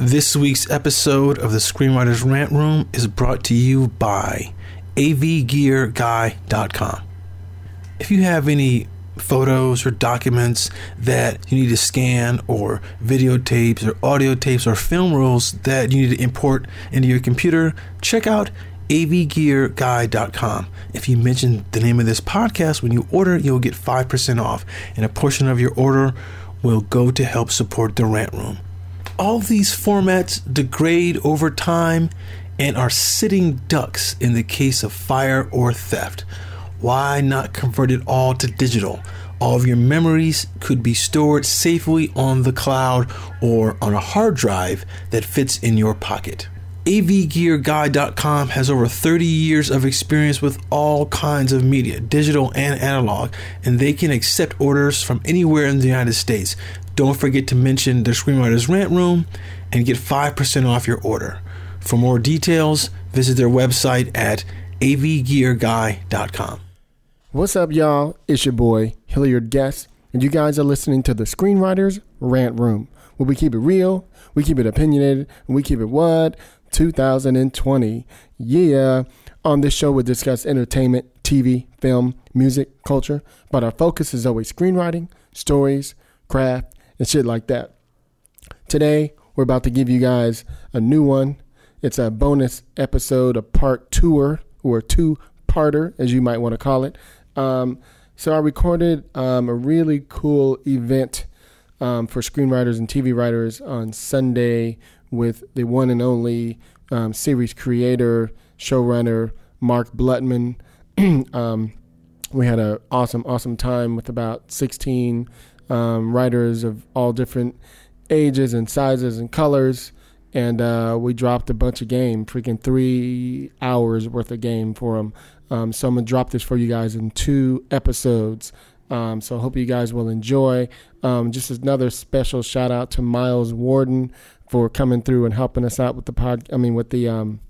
This week's episode of the Screenwriters Rant Room is brought to you by avgearguy.com. If you have any photos or documents that you need to scan or videotapes or audio tapes or film rolls that you need to import into your computer, check out avgearguy.com. If you mention the name of this podcast when you order, you'll get 5% off, and a portion of your order will go to help support the rant room. All these formats degrade over time and are sitting ducks in the case of fire or theft. Why not convert it all to digital? All of your memories could be stored safely on the cloud or on a hard drive that fits in your pocket. AVGearGuy.com has over 30 years of experience with all kinds of media, digital and analog, and they can accept orders from anywhere in the United States. Don't forget to mention the Screenwriters Rant Room and get 5% off your order. For more details, visit their website at avgearguy.com. What's up, y'all? It's your boy, Hilliard Guess, and you guys are listening to the Screenwriters Rant Room, where we keep it real, we keep it opinionated, and we keep it what? 2020. Yeah. On this show, we discuss entertainment, TV, film, music, culture, but our focus is always screenwriting, stories, craft, and shit like that. Today, we're about to give you guys a new one. It's a bonus episode, a part tour or two parter, as you might want to call it. Um, so I recorded um, a really cool event um, for screenwriters and TV writers on Sunday with the one and only um, series creator, showrunner Mark Blutman. um, we had an awesome, awesome time with about 16 um, writers of all different ages and sizes and colors. And uh, we dropped a bunch of game, freaking three hours worth of game for them. Um, so I'm gonna drop this for you guys in two episodes. Um, so I hope you guys will enjoy. Um, just another special shout out to Miles Warden for coming through and helping us out with the pod. I mean, with the um,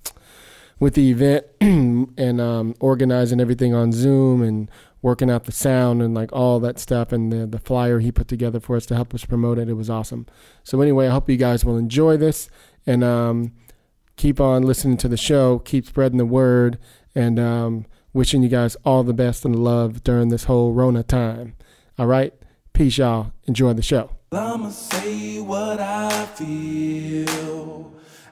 with the event and um, organizing everything on Zoom and working out the sound and like all that stuff and the the flyer he put together for us to help us promote it. It was awesome. So anyway, I hope you guys will enjoy this and um, keep on listening to the show. Keep spreading the word and um, wishing you guys all the best and love during this whole Rona time. All right, peace, y'all. Enjoy the show. I'ma say what I feel,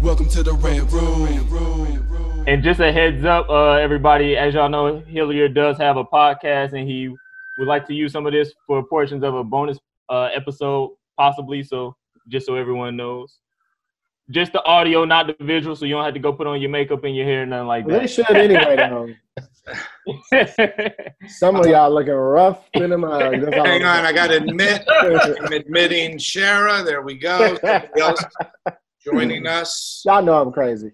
Welcome to the Red Room. And just a heads up, uh, everybody, as y'all know, Hilliard does have a podcast, and he would like to use some of this for portions of a bonus uh, episode, possibly. So, just so everyone knows, just the audio, not the visual, so you don't have to go put on your makeup and your hair, and nothing like Well, they that. should anyway. Though. Some of y'all looking rough in the mug. Hang I'm on, I got to admit, I'm admitting Shara. There we go. Somebody joining us. Y'all know I'm crazy.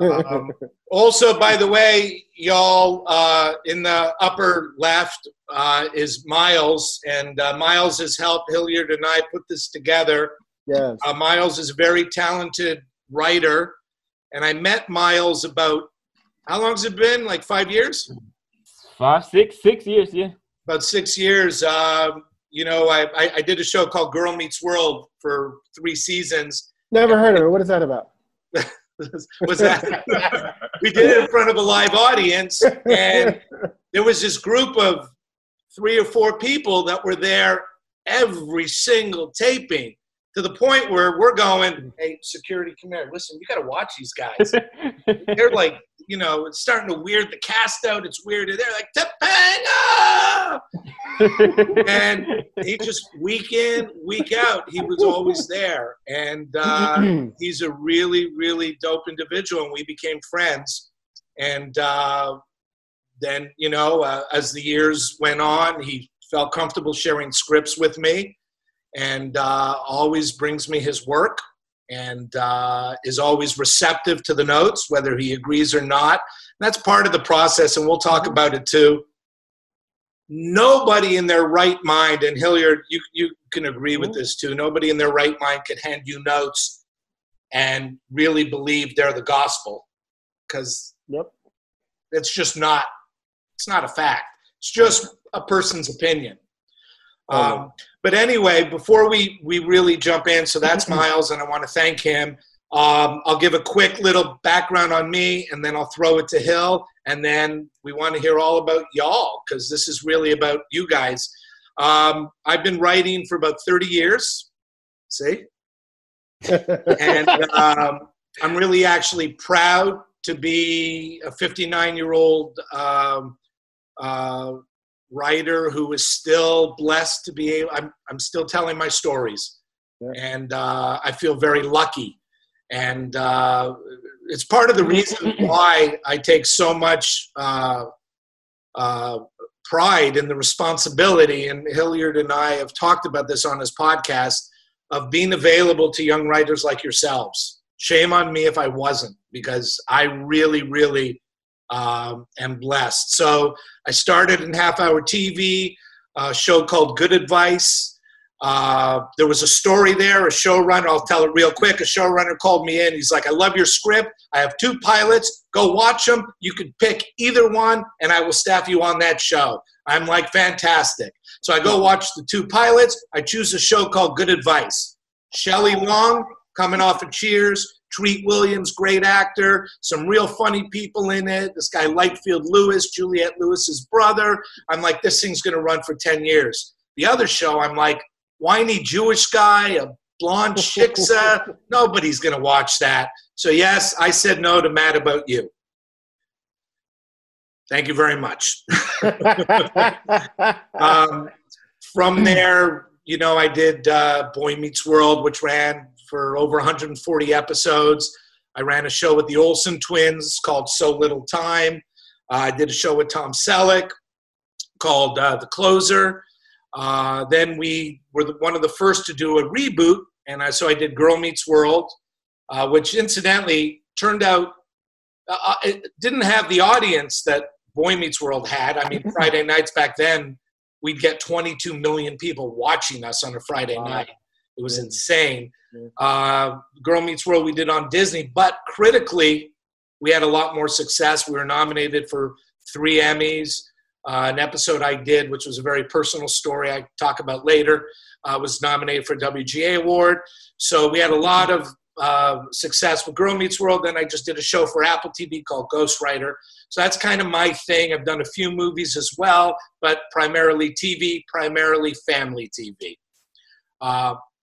Um, also, by the way, y'all, uh, in the upper left uh, is Miles, and uh, Miles has helped Hilliard and I put this together. yes. Uh, Miles is a very talented writer, and I met Miles about how long's it been? Like five years? Five, six, six years, yeah. About six years. Um, you know, I, I, I did a show called Girl Meets World for three seasons. Never heard of it. What is that about? was that we did it in front of a live audience and there was this group of three or four people that were there every single taping to the point where we're going hey security come here listen you got to watch these guys they're like you know it's starting to weird the cast out it's weird they're like Topanga! and he just week in, week out, he was always there. And uh, he's a really, really dope individual, and we became friends. And uh, then, you know, uh, as the years went on, he felt comfortable sharing scripts with me and uh, always brings me his work and uh, is always receptive to the notes, whether he agrees or not. That's part of the process, and we'll talk about it too. Nobody in their right mind, and Hilliard, you, you can agree with this too, nobody in their right mind can hand you notes and really believe they're the gospel because Yep. it's just not it's not a fact. It's just a person's opinion. Um, but anyway before we we really jump in so that's miles and i want to thank him. Um, i'll give a quick little background on me and then i'll throw it to hill and then we want to hear all about y'all because this is really about you guys. Um, i've been writing for about 30 years. See? And um, I'm really actually proud to be a 59 year old um, uh, writer who is still blessed to be able, I'm, I'm still telling my stories. Yeah. And uh, I feel very lucky. And uh, it's part of the reason why I take so much uh, uh, pride in the responsibility. And Hilliard and I have talked about this on his podcast of being available to young writers like yourselves. Shame on me if I wasn't, because I really, really um, blessed. So I started in half hour TV, a show called Good Advice. Uh, there was a story there, a showrunner, I'll tell it real quick. A showrunner called me in. He's like, I love your script. I have two pilots. Go watch them. You can pick either one, and I will staff you on that show. I'm like, fantastic. So I go watch the two pilots. I choose a show called Good Advice. Shelley Long, coming off of Cheers. Treat Williams, great actor. Some real funny people in it. This guy, Lightfield Lewis, Juliette Lewis's brother. I'm like, this thing's going to run for 10 years. The other show, I'm like, whiny Jewish guy, a blonde shiksa. Nobody's going to watch that. So, yes, I said no to Mad About You. Thank you very much. um, from there, you know, I did uh, Boy Meets World, which ran for over 140 episodes. I ran a show with the Olsen twins called So Little Time. Uh, I did a show with Tom Selleck called uh, The Closer. Uh, then we were the, one of the first to do a reboot, and I, so I did Girl Meets World, uh, which incidentally turned out uh, it didn't have the audience that Boy Meets World had. I mean, Friday nights back then, we'd get 22 million people watching us on a Friday Wow. night. It was insane. Uh, Girl Meets World we did on Disney, but critically, we had a lot more success. We were nominated for three Emmys. Uh, an episode I did, which was a very personal story I talk about later, uh, was nominated for a WGA award. So we had a lot of uh, success with Girl Meets World. Then I just did a show for Apple TV called Ghostwriter. So that's kind of my thing. I've done a few movies as well, but primarily TV, primarily family TV.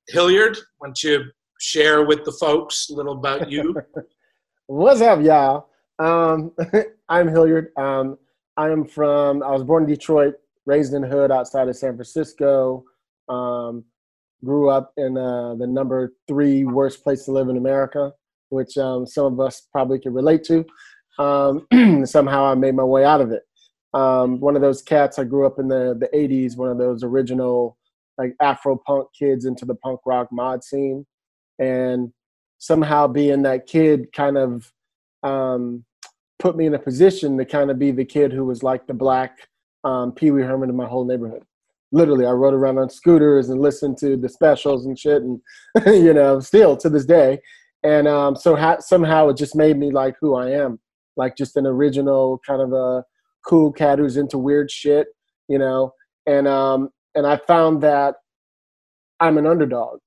Hilliard, why don't you share with the folks a little about you? What's up, y'all? Um, I'm Hilliard. Um, I am from, I was born in Detroit, raised in hood outside of San Francisco. Um, grew up in uh, the number three worst place to live in America, which um, some of us probably can relate to. Um, somehow I made my way out of it. Um, one of those cats, I grew up in the, the 80s, one of those original like Afro punk kids into the punk rock mod scene. And somehow being that kid kind of um, put me in a position to kind of be the kid who was like the black um, Pee Wee Herman in my whole neighborhood. Literally, I rode around on scooters and listened to the specials and shit, and you know, still to this day. And um, so ha- somehow it just made me like who I am, like just an original kind of a cool cat who's into weird shit, you know. And um, and I found that I'm an underdog.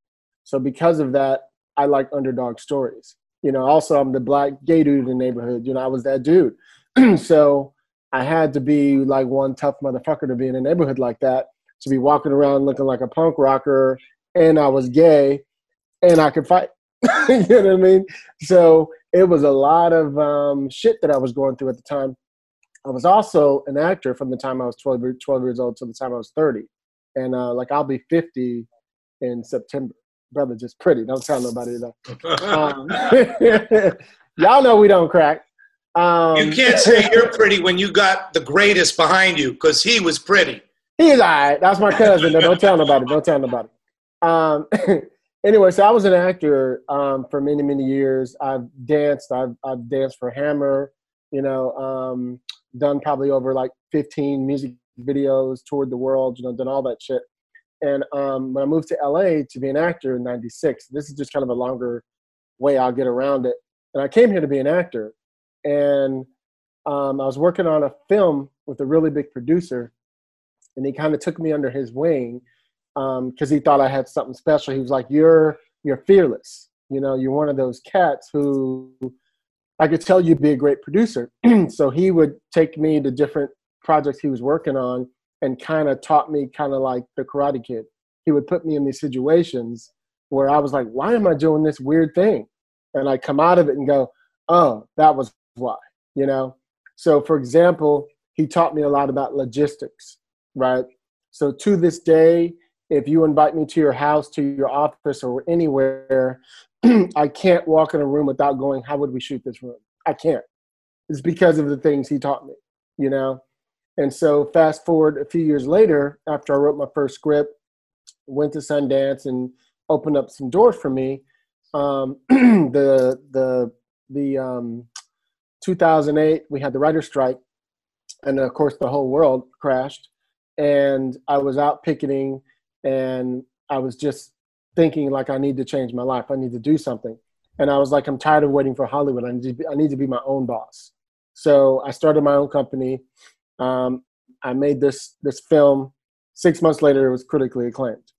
So because of that, I like underdog stories. You know, also I'm the black gay dude in the neighborhood. You know, I was that dude. so I had to be like one tough motherfucker to be in a neighborhood like that. To be walking around looking like a punk rocker, and I was gay, and I could fight. you know what I mean? So it was a lot of um, shit that I was going through at the time. I was also an actor from the time I was 12, 12 years old to the time I was 30. And uh, like I'll be 50 in September. Brother, just pretty. Don't tell nobody though. Um, y'all know we don't crack. Um, you can't say you're pretty when you got the greatest behind you because he was pretty. He's all right. That's my cousin. don't tell nobody. Don't tell nobody. Um, anyway, so I was an actor um, for many, many years. I've danced. I've, I've danced for Hammer. You know, um, done probably over like 15 music videos, toured the world. You know, done all that shit. And um, when I moved to LA to be an actor in '96, this is just kind of a longer way I'll get around it. And I came here to be an actor, and um, I was working on a film with a really big producer, and he kind of took me under his wing because um, he thought I had something special. He was like, "You're you're fearless. You know, you're one of those cats who I could tell you'd be a great producer." so he would take me to different projects he was working on and kind of taught me kind of like the Karate Kid. He would put me in these situations where I was like, "Why am I doing this weird thing?" And I come out of it and go, "Oh, that was why." You know. So, for example, he taught me a lot about logistics, right? So to this day, if you invite me to your house, to your office, or anywhere, I can't walk in a room without going, How would we shoot this room? I can't. It's because of the things he taught me, you know? And so, fast forward a few years later, after I wrote my first script, went to Sundance and opened up some doors for me. Um, the the the um, 2008 we had the writer's strike, and of course the whole world crashed. And I was out picketing and I was just thinking like I need to change my life. I need to do something. And I was like, I'm tired of waiting for Hollywood. I need to be, I need to be my own boss. So I started my own company. Um, I made this this film. Six months later, it was critically acclaimed.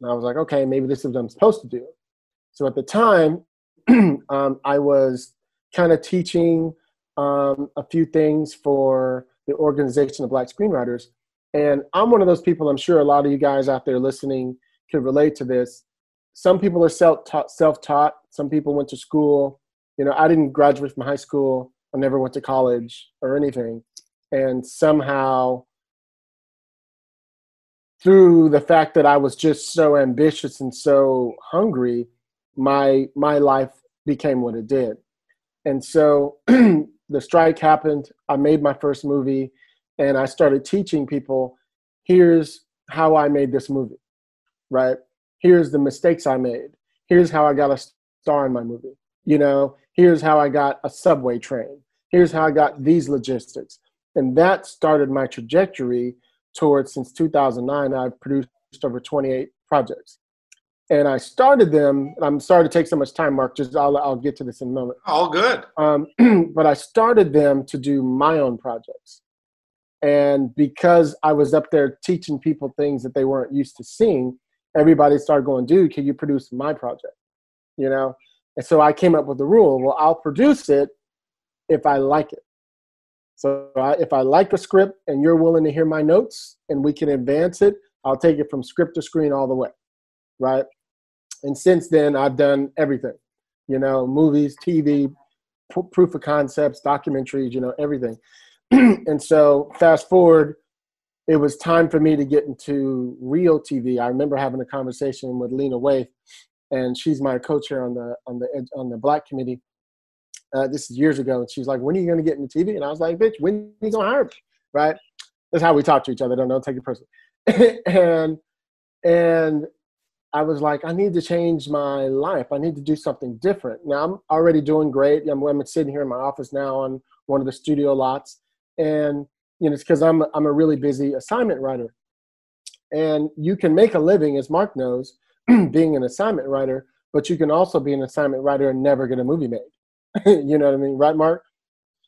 And I was like, okay, maybe this is what I'm supposed to do. So at the time, um, I was kind of teaching um, a few things for the Organization of Black Screenwriters, and I'm one of those people, I'm sure a lot of you guys out there listening could relate to this. Some people are self-taught, self-taught. Some people went to school. You know, I didn't graduate from high school. I never went to college or anything. And somehow, through the fact that I was just so ambitious and so hungry, my my life became what it did. And so the strike happened. I made my first movie and I started teaching people here's how I made this movie, right? Here's the mistakes I made. Here's how I got a star in my movie. You know, here's how I got a subway train. Here's how I got these logistics. And that started my trajectory towards since 2009, I've produced over 28 projects. And I started them, I'm sorry to take so much time, Mark, just I'll, I'll get to this in a moment. All good. Um, but I started them to do my own projects. And because I was up there teaching people things that they weren't used to seeing, everybody started going, dude, can you produce my project? You know? And so I came up with the rule well, I'll produce it if I like it. So I, if I like a script and you're willing to hear my notes and we can advance it, I'll take it from script to screen all the way. Right. And since then, I've done everything, you know, movies, TV, p- proof of concepts, documentaries, you know, everything. and so fast forward, it was time for me to get into real TV. I remember having a conversation with Lena Waithe, and she's my co-chair on the on the on the Black Committee. Uh, this is years ago, and she's like, "When are you going to get into TV?" And I was like, "Bitch, when are you going to hire me?" Right? That's how we talk to each other. Don't don't take it personally. and and I was like, I need to change my life. I need to do something different. Now I'm already doing great. I'm, I'm sitting here in my office now on one of the studio lots, and you know it's because I'm I'm a really busy assignment writer, and you can make a living, as Mark knows, being an assignment writer, but you can also be an assignment writer and never get a movie made. you know what I mean, right, Mark?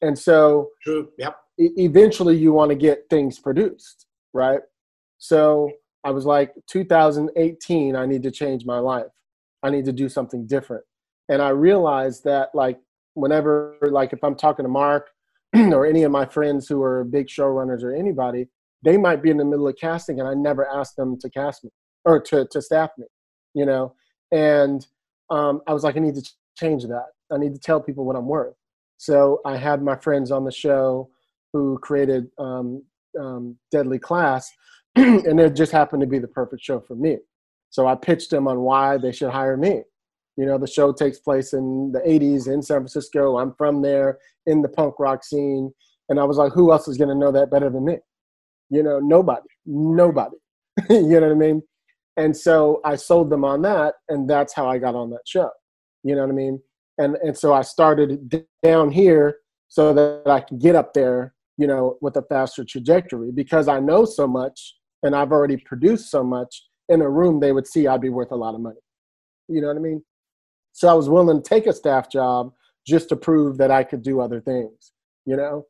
And so, True. Yep. E- eventually, you want to get things produced, right? So I was like, 2018, I need to change my life. I need to do something different. And I realized that, like, whenever, like, if I'm talking to Mark or any of my friends who are big showrunners or anybody, they might be in the middle of casting and I never asked them to cast me or to, to staff me, you know? And um, I was like, I need to change that. I need to tell people what I'm worth. So I had my friends on the show who created um, um, Deadly Class, and it just happened to be the perfect show for me. So I pitched them on why they should hire me. You know, the show takes place in the 80s in San Francisco. I'm from there in the punk rock scene. And I was like, who else is going to know that better than me? You know, nobody, nobody. you know what I mean? And so I sold them on that. And that's how I got on that show. You know what I mean? And, and so I started down here so that I can get up there, you know, with a faster trajectory because I know so much and I've already produced so much in a room they would see I'd be worth a lot of money. You know what I mean? So I was willing to take a staff job just to prove that I could do other things, you know?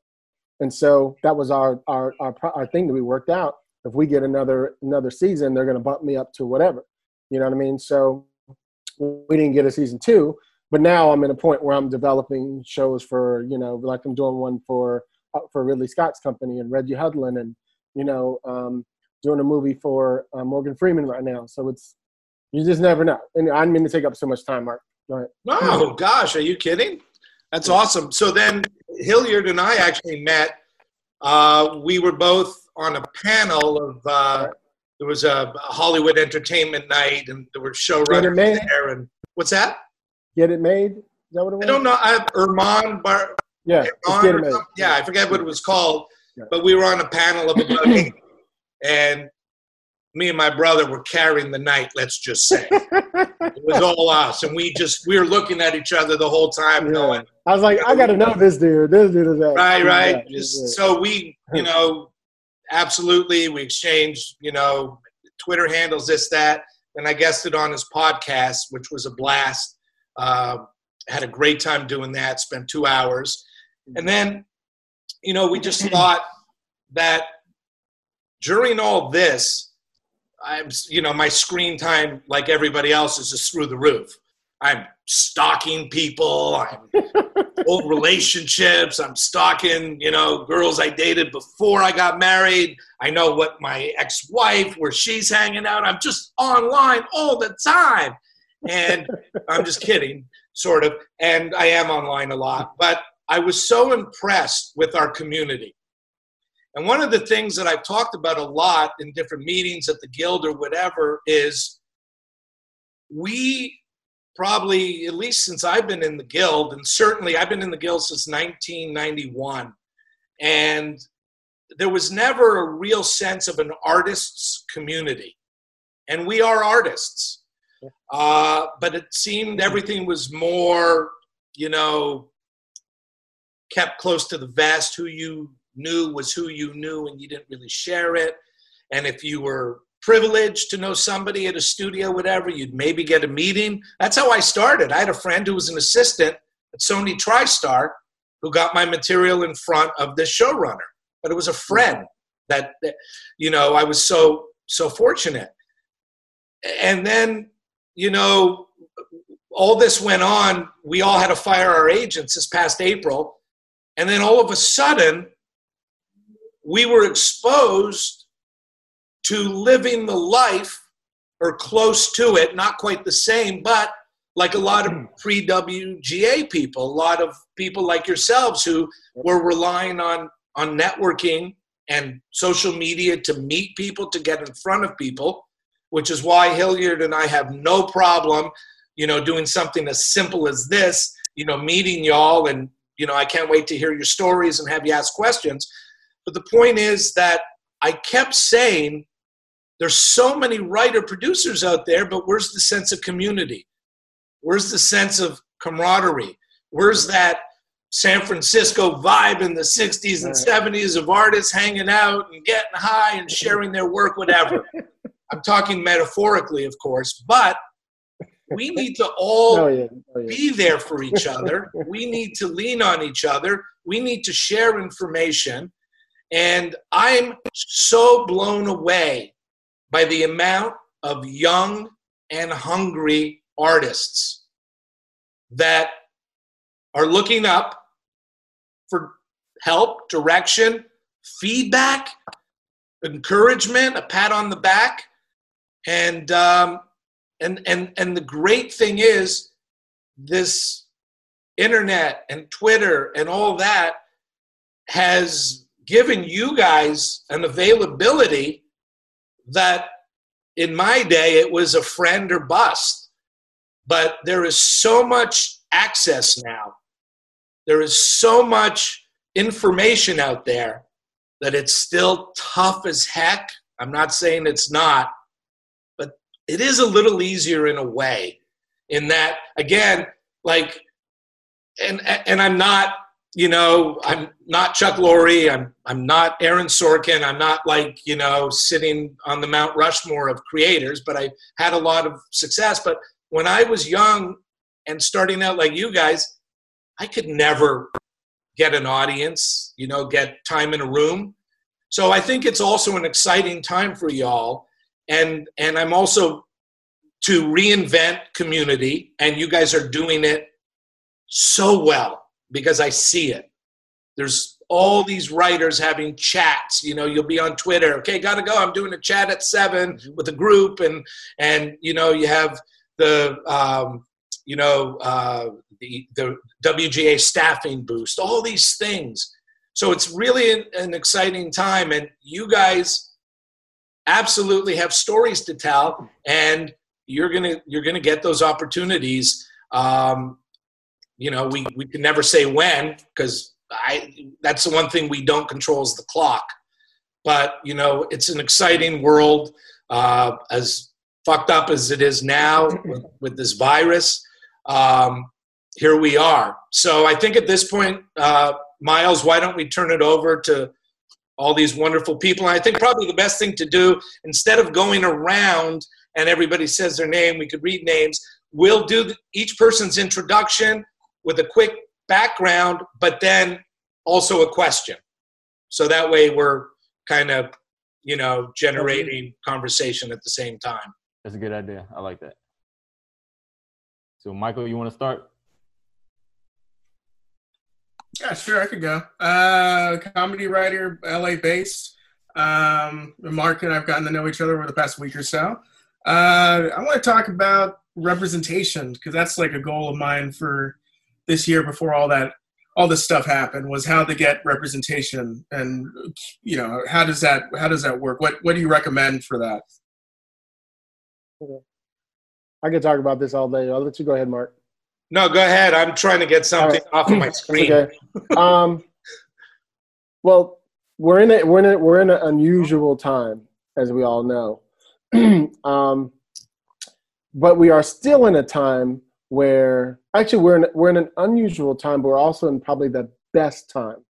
And so that was our, our, our, our thing that we worked out. If we get another, another season, they're going to bump me up to whatever, you know what I mean? So we didn't get a season two, but now I'm in a point where I'm developing shows for, you know, like I'm doing one for, uh, for Ridley Scott's company and Reggie Hudlin and, you know, um, doing a movie for uh, Morgan Freeman right now. So it's, you just never know. And I didn't mean to take up so much time, Mark. Go ahead. No, gosh, are you kidding? That's awesome. So then Hilliard and I actually met. Uh, we were both on a panel of, uh, there was a Hollywood entertainment night and there were showrunners there. And what's that? Get it made? Is that what it was? I don't know. I, Erman Bar. Yeah, Erman yeah, I forget what it was called. Yeah. But we were on a panel of about eight, and me and my brother were carrying the night. Let's just say it was all us, and we just we were looking at each other the whole time, yeah. going. I was like, I got to know this dude. This dude is that. Right, right. Just, so we, you know, absolutely, we exchanged, you know, Twitter handles, this, that, and I guessed it on his podcast, which was a blast. Uh, had a great time doing that. Spent two hours, and then, you know, we just thought that during all this I'm, you know, my screen time, like everybody else, is just through the roof. I'm stalking people. I'm old relationships. I'm stalking, you know, girls I dated before I got married. I know what my ex-wife, where she's hanging out. I'm just online all the time. And I'm just kidding, sort of. And I am online a lot. But I was so impressed with our community. And one of the things that I've talked about a lot in different meetings at the Guild or whatever is we probably, at least since I've been in the Guild, and certainly I've been in the Guild since 1991, and there was never a real sense of an artist's community. And we are artists. Uh, but it seemed everything was more, you know, kept close to the vest, who you knew was who you knew and you didn't really share it. And if you were privileged to know somebody at a studio, whatever, you'd maybe get a meeting. That's how I started. I had a friend who was an assistant at Sony TriStar who got my material in front of the showrunner. But it was a friend that, you know, I was so, so fortunate. And then, you know, all this went on. We all had to fire our agents this past April. And then all of a sudden, we were exposed to living the life or close to it, not quite the same, but like a lot of hmm. pre WGA people, a lot of people like yourselves who were relying on, on networking and social media to meet people, to get in front of people, which is why Hilliard and I have no problem, you know, doing something as simple as this, you know, meeting y'all and, you know, I can't wait to hear your stories and have you ask questions but the point is that I kept saying there's so many writer producers out there, but where's the sense of community? Where's the sense of camaraderie? Where's that San Francisco vibe in the 60s and 70s of artists hanging out and getting high and sharing their work, whatever? I'm talking metaphorically, of course, but we need to all oh, yeah. Oh, yeah. be there for each other. we need to lean on each other. We need to share information. And I'm so blown away by the amount of young and hungry artists that are looking up for help, direction, feedback, encouragement, a pat on the back. And, um, and, and, and the great thing is, this internet and Twitter and all that has given you guys an availability that in my day it was a friend or bust. But there is so much access now. There is so much information out there that it's still tough as heck. I'm not saying it's not, it is a little easier in a way. In that, again, like, and and I'm not, you know, I'm not Chuck Lorre. I'm I'm not Aaron Sorkin. I'm not like you know sitting on the Mount Rushmore of creators. But I had a lot of success. But when I was young and starting out like you guys, I could never get an audience, you know, get time in a room. So I think it's also an exciting time for y'all. And and I'm also to reinvent community and you guys are doing it so well because I see it. There's all these writers having chats. You know, you'll be on Twitter. Okay, gotta go. I'm doing a chat at 7 mm-hmm. with a group, and and you know you have the um, you know uh, the the WGA staffing boost, all these things. So it's really an, an exciting time, and you guys absolutely have stories to tell, and you're gonna you're gonna get those opportunities. Um, you know, we we can never say when because I that's the one thing we don't control is the clock. But you know, it's an exciting world. Uh, as fucked up as it is now with, with this virus, um, here we are. So I think at this point, uh, Miles, why don't we turn it over to all these wonderful people? And I think probably the best thing to do, instead of going around and everybody says their name, we could read names, we'll do each person's introduction with a quick background, but then also a question. So that way we're kind of, you know, generating conversation at the same time. That's a good idea. I like that. So, Michael, you want to start? Yeah, sure, I could go. Uh, comedy writer, LA based. Um, Mark and I've gotten to know each other over the past week or so. Uh, I want to talk about representation because that's like a goal of mine for this year before all that all this stuff happened was how to get representation and you know how does that how does that work what what do you recommend for that I could talk about this all day. I'll let you go ahead, Mark. No, go ahead. I'm trying to get something right. off of my screen. Okay. um, well, we're in a we're in a, we're in an unusual time, as we all know. um, but we are still in a time where actually we're in we're in an unusual time, but we're also in probably the best time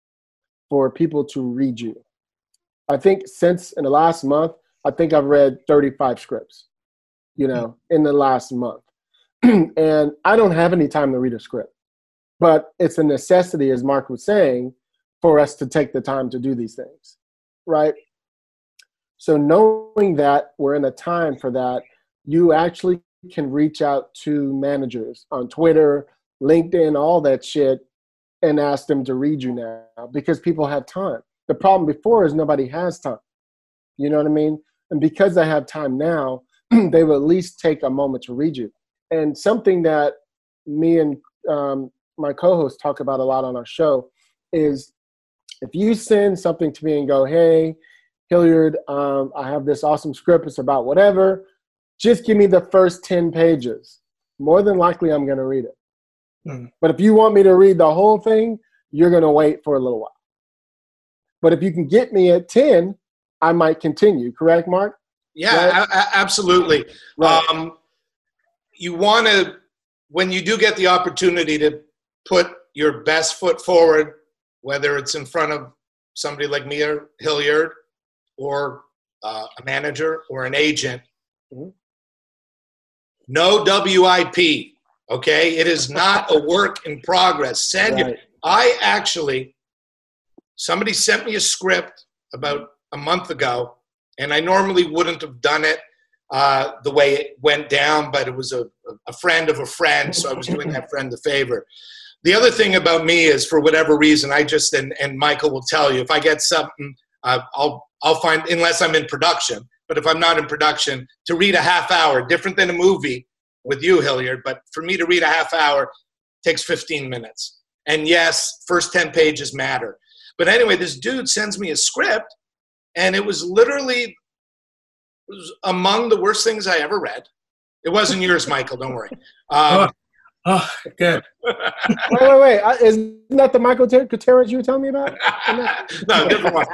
for people to read you. I think since in the last month, I think I've read 35 scripts you know, in the last month. and I don't have any time to read a script. But it's a necessity, as Mark was saying, for us to take the time to do these things, right? So knowing that we're in a time for that, you actually can reach out to managers on Twitter, LinkedIn, all that shit, and ask them to read you now because people have time. The problem before is nobody has time. You know what I mean? And because I have time now, they will at least take a moment to read you. And something that me and um, my co-host talk about a lot on our show is if you send something to me and go, "Hey, Hilliard, um, I have this awesome script. It's about whatever. Just give me the first ten pages. More than likely, I'm going to read it. Mm-hmm. But if you want me to read the whole thing, you're going to wait for a little while. But if you can get me at ten, I might continue. Correct, Mark? Yeah, right? a- absolutely. Right. Um, you want to, when you do get the opportunity to put your best foot forward, whether it's in front of somebody like me or Hilliard, or uh, a manager or an agent, mm-hmm. no WIP. Okay, it is not a work in progress. Send right. I actually, somebody sent me a script about a month ago and I normally wouldn't have done it uh, the way it went down, but it was a, a friend of a friend, so I was doing that friend the favor. The other thing about me is, for whatever reason, I just and, and Michael will tell you if I get something, uh, I'll I'll find unless I'm in production. But if I'm not in production, to read a half hour, different than a movie with you, Hilliard. But for me to read a half hour takes 15 minutes. And yes, first 10 pages matter. But anyway, this dude sends me a script, and it was literally it was among the worst things I ever read. It wasn't yours, Michael. Don't worry. Um, Oh, good. wait, wait, wait. I, isn't that the Michael Ter- Gutierrez you were telling me about? no, different one.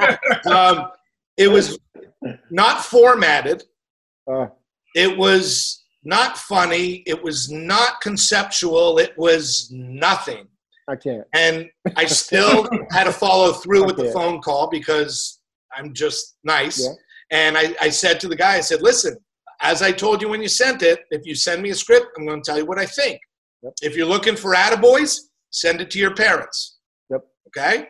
Um, it was not formatted. Uh, It was not funny. It was not conceptual. It was nothing. I can't. And I still had to follow through with the phone call because I'm just nice. Yeah. And I, I said to the guy, I said, listen, as I told you when you sent it, if you send me a script, I'm going to tell you what I think. Yep. If you're looking for attaboys, send it to your parents. Yep. Okay?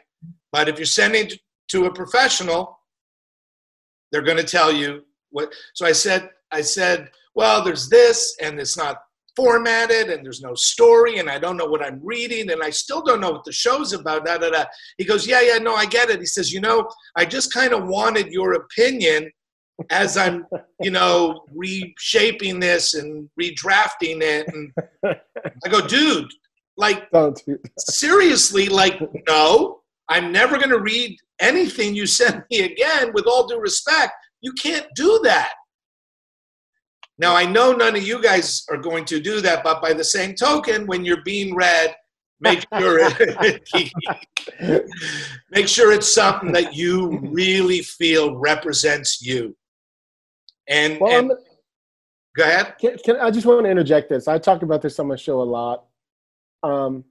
But if you're sending it to a professional, they're going to tell you what. So I said, I said, well, there's this, and it's not formatted, and there's no story, and I don't know what I'm reading, and I still don't know what the show's about. Da, da, da. He goes, yeah, yeah, no, I get it. He says, you know, I just kind of wanted your opinion as I'm, you know, reshaping this and redrafting it. And I go, dude, like seriously, like, no, I'm never going to read anything you send me again. With all due respect, you can't do that. Now, I know none of you guys are going to do that, but by the same token, when you're being read, make sure make sure it's something that you really feel represents you. And, Well, and go ahead. can, can, I just want to interject this. I talk about this on my show a lot. Um,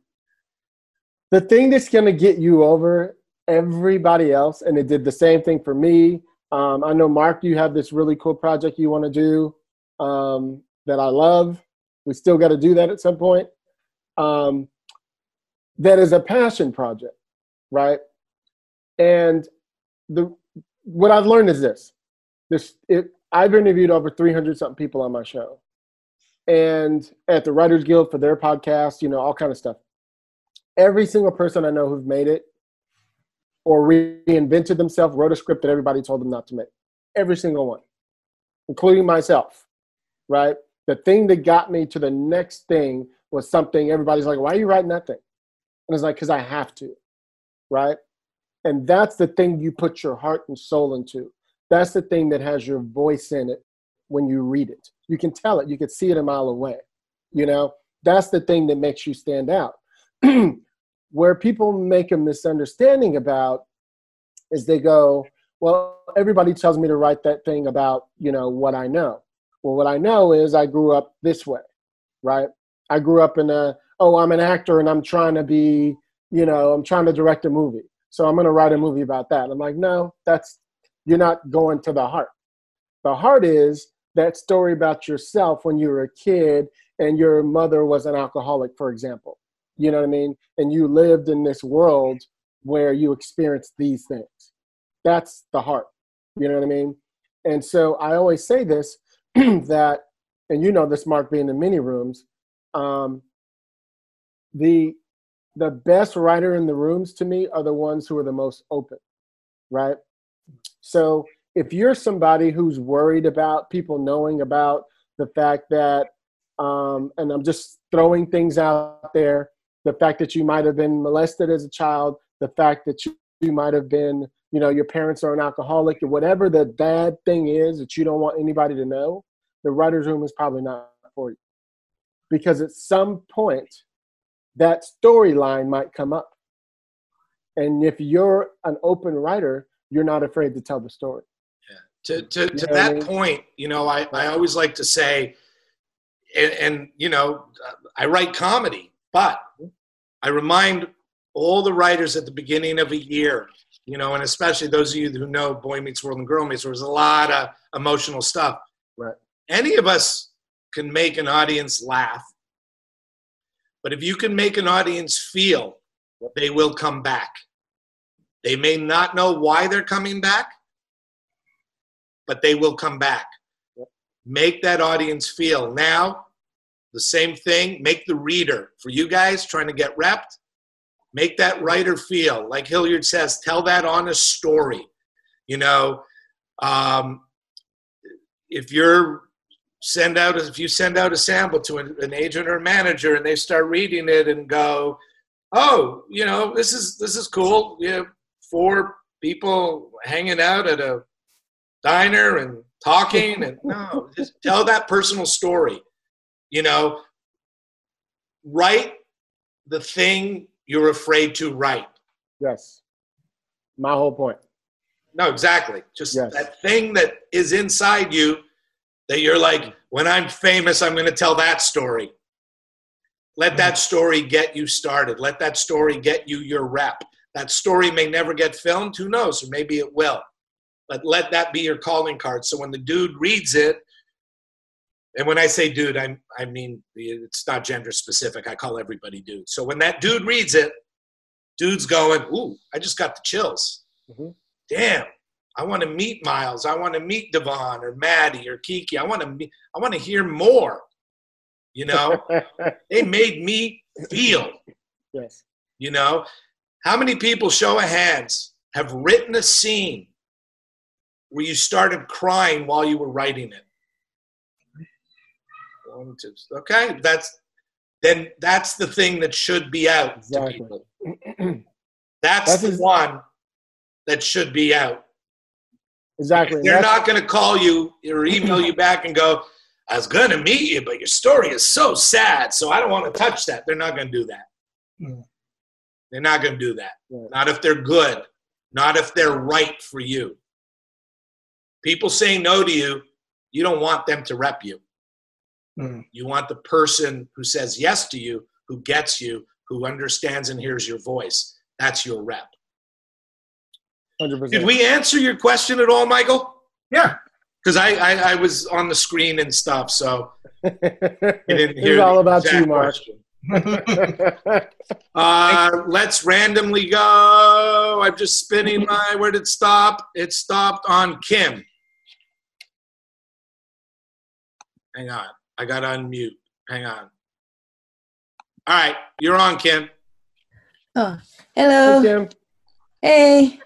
the thing that's going to get you over everybody else, and it did the same thing for me. Um, I know, Mark, you have this really cool project you want to do um, that I love. We still got to do that at some point. Um, that is a passion project, right? And the what I've learned is this: this it, I've interviewed over 300 something people on my show, and at the Writers Guild for their podcast, you know, all kind of stuff. Every single person I know who've made it or reinvented themselves wrote a script that everybody told them not to make. Every single one, including myself, right? The thing that got me to the next thing was something everybody's like, why are you writing that thing? And it's like, because I have to, right? And that's the thing you put your heart and soul into. That's the thing that has your voice in it when you read it. You can tell it, you can see it a mile away. You know, that's the thing that makes you stand out. Where people make a misunderstanding about is they go, well, everybody tells me to write that thing about, you know, what I know. Well, what I know is I grew up this way, right? I grew up in a, oh, I'm an actor and I'm trying to be, you know, I'm trying to direct a movie. So I'm going to write a movie about that. I'm like, no, that's, you're not going to the heart. The heart is that story about yourself when you were a kid and your mother was an alcoholic, for example. You know what I mean? And you lived in this world where you experienced these things. That's the heart. You know what I mean? And so I always say this that, and you know this, Mark, being in many rooms, um, the the best writer in the rooms to me are the ones who are the most open, right? So if you're somebody who's worried about people knowing about the fact that, um, and I'm just throwing things out there, the fact that you might have been molested as a child, the fact that you, you might have been, you know, your parents are an alcoholic, or whatever the bad thing is that you don't want anybody to know, the writer's room is probably not for you. Because at some point, that storyline might come up. And if you're an open writer, you're not afraid to tell the story. to, to, to know what I that mean? point, you know, I, I always like to say, and, and, you know, I write comedy, but I remind all the writers at the beginning of a year, you know, and especially those of you who know Boy Meets World and Girl Meets, there was a lot of emotional stuff. Right. Any of us can make an audience laugh, but if you can make an audience feel, they will come back. They may not know why they're coming back, but they will come back. Make that audience feel. Now, the same thing, make the reader, for you guys trying to get repped, make that writer feel. Like Hilliard says, tell that honest story. You know, um, if you're send out if you send out a sample to an, an agent or manager and they start reading it and go, oh, you know, this is this is cool. Yeah, four people hanging out at a diner and talking and no, just tell that personal story. You know, write the thing you're afraid to write. Yes. My whole point. No, exactly. Just Yes. that thing that is inside you that you're like, when I'm famous, I'm going to tell that story. Let that mm. story get you started. Let that story get you your rep. That story may never get filmed. Who knows? Or maybe it will. But let that be your calling card. So when the dude reads it, and when I say dude, I, I mean it's not gender specific. I call everybody dude. So when that dude reads it, dude's going, ooh, I just got the chills. Mhm. Damn, I want to meet Miles. I want to meet Devon or Maddie or Kiki. I want to meet, I want to hear more. You know, they made me feel. yes. You know, how many people, show of hands, have written a scene where you started crying while you were writing it? Two, okay, that's then that's the thing that should be out Exactly. to people. That's, That's the his- one that should be out. Exactly. They're That's- not going to call you or email you back and go, I was going to meet you, but your story is so sad, so I don't want to touch that. They're not going to do that. They're not going to do that. Not if they're good, not if they're right for you. People say no to you, you don't want them to rep you. Hmm. You want the person who says yes to you, who gets you, who understands and hears your voice. That's your rep. 100%. Did we answer your question at all, Michael? Yeah. Because I, I, I was on the screen and stuff, so I didn't it's all about you, Mark. Uh, let's randomly go. I'm just spinning my. Where did it stop? It stopped on Kim. Hang on. I got to unmute. Hang on. All right. You're on, Kim. Oh, Hey, hello. Kim. Hey.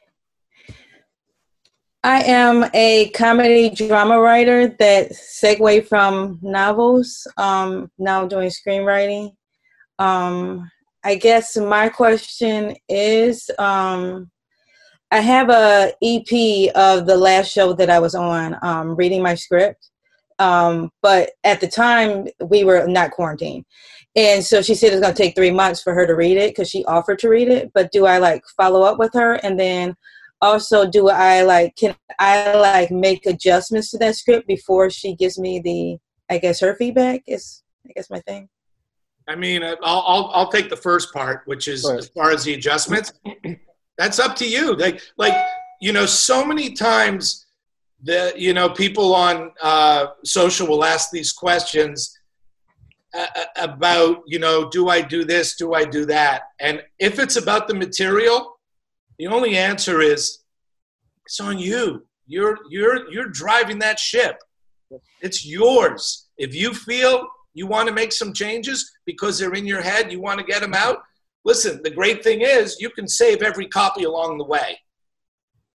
I am a comedy drama writer that segue from novels. Um, now I'm doing screenwriting. Um, I guess my question is, um, I have a EP of the last show that I was on, um, reading my script. Um, but at the time we were not quarantined. And so she said it's going to take three months for her to read it because she offered to read it. But do I like follow up with her? And then also, do I like, can I like make adjustments to that script before she gives me the, I guess, her feedback is, I guess, my thing. I mean, I'll, I'll, I'll take the first part, which is as far as the adjustments. That's up to you. Like, like you know, so many times the you know people on uh, social will ask these questions uh, about you know, do I do this? Do I do that? And if it's about the material, the only answer is it's on you. You're you're you're driving that ship. It's yours. If you feel you want to make some changes because they're in your head, you want to get them out. Listen, the great thing is you can save every copy along the way.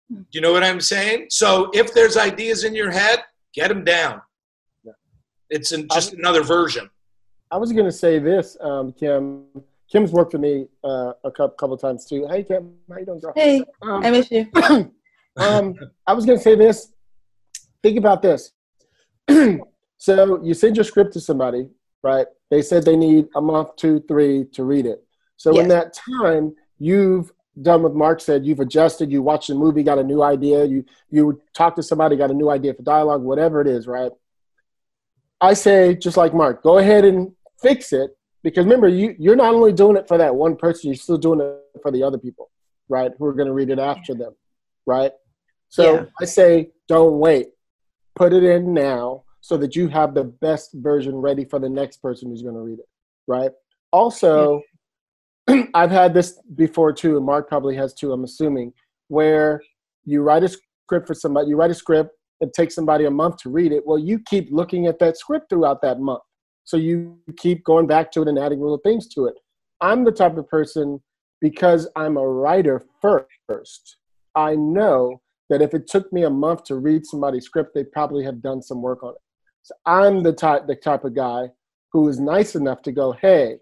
Do you know what I'm saying? So if there's ideas in your head, get them down. Yeah. It's an, just another version. I was going to say this, um, Kim. Kim's worked with me uh, a couple, couple times too. Hey, Kim, how you doing, girl? Hey, Um, I miss you. um, I was going to say this. Think about this. so you send your script to somebody, right? They said they need a month, two, three to read it. So in that time, you've done what Mark said. You've adjusted. You watched the movie, got a new idea. You you talk to somebody, got a new idea for dialogue, whatever it is, right? I say just like Mark, go ahead and fix it because remember, you you're not only doing it for that one person, you're still doing it for the other people, right? Who are going to read it after them, right? So Yeah. I say, don't wait. Put it in now so that you have the best version ready for the next person who's going to read it, right? Also, I've had this before too, and Mark probably has too, I'm assuming, where you write a script for somebody, you write a script, it takes somebody a month to read it. Well, you keep looking at that script throughout that month. So you keep going back to it and adding little things to it. I'm the type of person, because I'm a writer first, I know that if it took me a month to read somebody's script, they probably have done some work on it. So I'm the type, the type of guy who is nice enough to go, hey,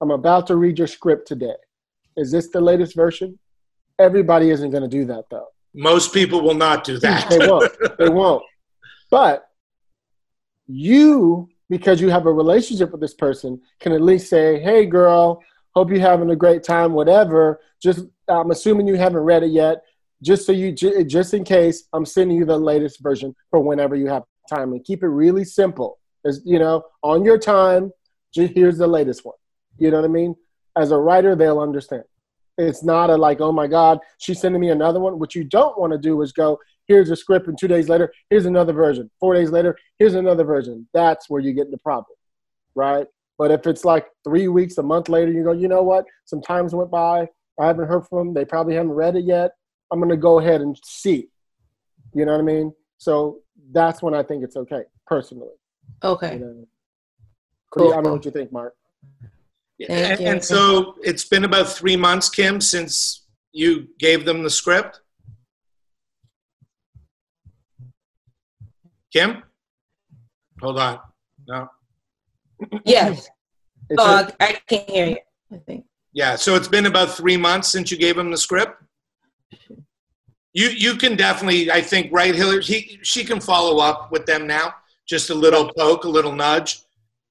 I'm about to read your script today. Is this the latest version? Everybody isn't going to do that though. Most people will not do that. they won't. They won't. But you, because you have a relationship with this person, can at least say, "Hey, girl, hope you're having a great time. Whatever. Just, I'm assuming you haven't read it yet. Just so you, just in case, I'm sending you the latest version for whenever you have time, and keep it really simple. As you know, on your time, here's the latest one. You know what I mean? As a writer, they'll understand. It's not a like, oh my God, she's sending me another one. What you don't want to do is go, here's a script, and two days later, here's another version. Four days later, here's another version. That's where you get the problem, right? But if it's like three weeks, a month later, you go, you know what? Some times went by. I haven't heard from them. They probably haven't read it yet. I'm going to go ahead and see. You know what I mean? So that's when I think it's okay, personally. Okay. You know? Cool. I don't know what you think, Mark. And, and, so it's been about three months, Kim, since you gave them the script. Kim, hold on. No. Yes. oh, I can hear you. I think. Yeah. So it's been about three months since you gave him the script. You you can definitely, I think, right, Hilliard. He she can follow up with them now. Just a little poke, a little nudge.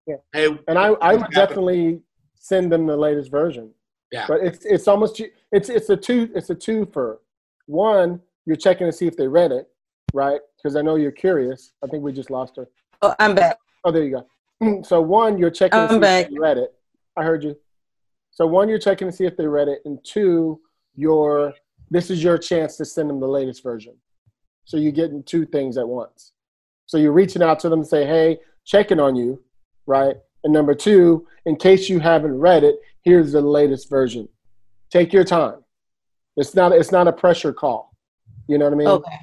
Yeah. Hey, and I I would definitely send them the latest version. Yeah. But it's it's almost it's it's a two it's a two for one. You're checking to see if they read it, right? Because I know you're curious. I think we just lost her. Oh, I'm back. Oh, there you go. So one, you're checking I'm to see back. if they read it. I heard you. So one, you're checking to see if they read it, and two, you're this is your chance to send them the latest version. So you're getting two things at once. So you're reaching out to them and say, hey, checking on you, right? And number two, in case you haven't read it, here's the latest version. Take your time. It's not it's not a pressure call. You know what I mean? Okay.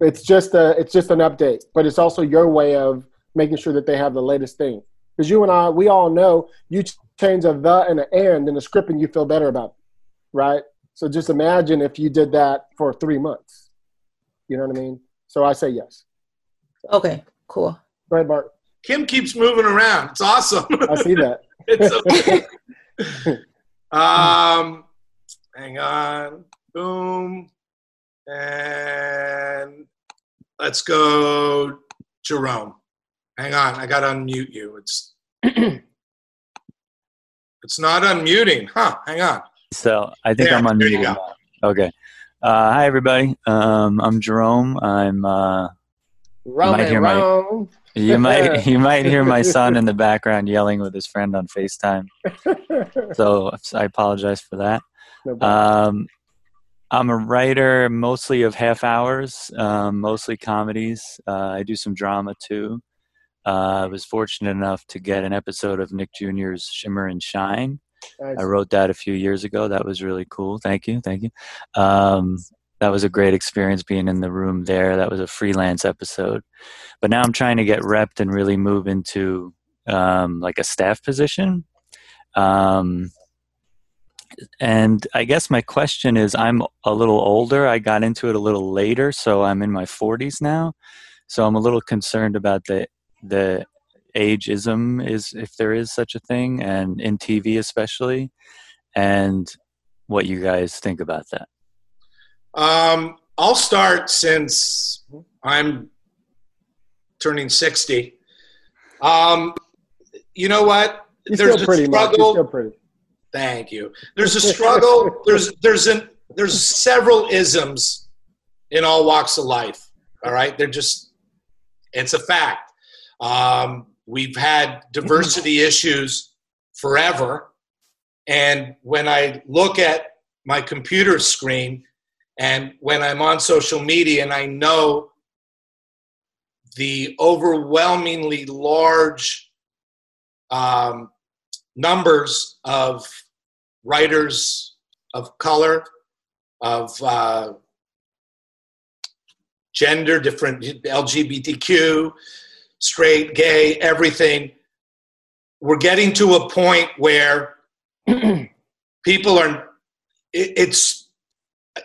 It's just a it's just an update, but it's also your way of making sure that they have the latest thing. Because you and I, we all know you change a the and an and in the script and you feel better about it, right? So just imagine if you did that for three months. You know what I mean? So I say yes. Okay, cool. Go ahead, Mark. Kim keeps moving around. It's awesome. I see that. it's okay. um, hang on. Boom. And let's go, Jerome. Hang on. I got to unmute you. It's it's not unmuting. Huh. Hang on. So I think There, I'm there you unmuted. go. Okay. Uh, hi everybody. Um, I'm Jerome. I'm. Uh, Wrong might and hear my- wrong. you might you might hear my son in the background yelling with his friend on Facetime. So I apologize for that. Um, I'm a writer mostly of half hours, um, mostly comedies. Uh, I do some drama too. Uh, I was fortunate enough to get an episode of Nick Jr.'s Shimmer and Shine. Nice. I wrote that a few years ago. That was really cool. Thank you. Thank you. Um, that was a great experience being in the room there. That was a freelance episode. But now I'm trying to get repped and really move into um, like a staff position. Um, and I guess my question is I'm a little older. I got into it a little later, so I'm in my 40s now. So I'm a little concerned about the the ageism is if there is such a thing and in TV especially and what you guys think about that. Um, I'll start since I'm turning 60. Um, you know what? You're There's still a pretty, Mark. You're struggle. Thank you. There's a struggle. there's there's an there's several isms in all walks of life. All right, they're just it's a fact. Um, we've had diversity issues forever, and when I look at my computer screen and when I'm on social media and I know the overwhelmingly large um, numbers of writers of color, of uh, gender, different LGBTQ, straight, gay, everything. We're getting to a point where people are. It, it's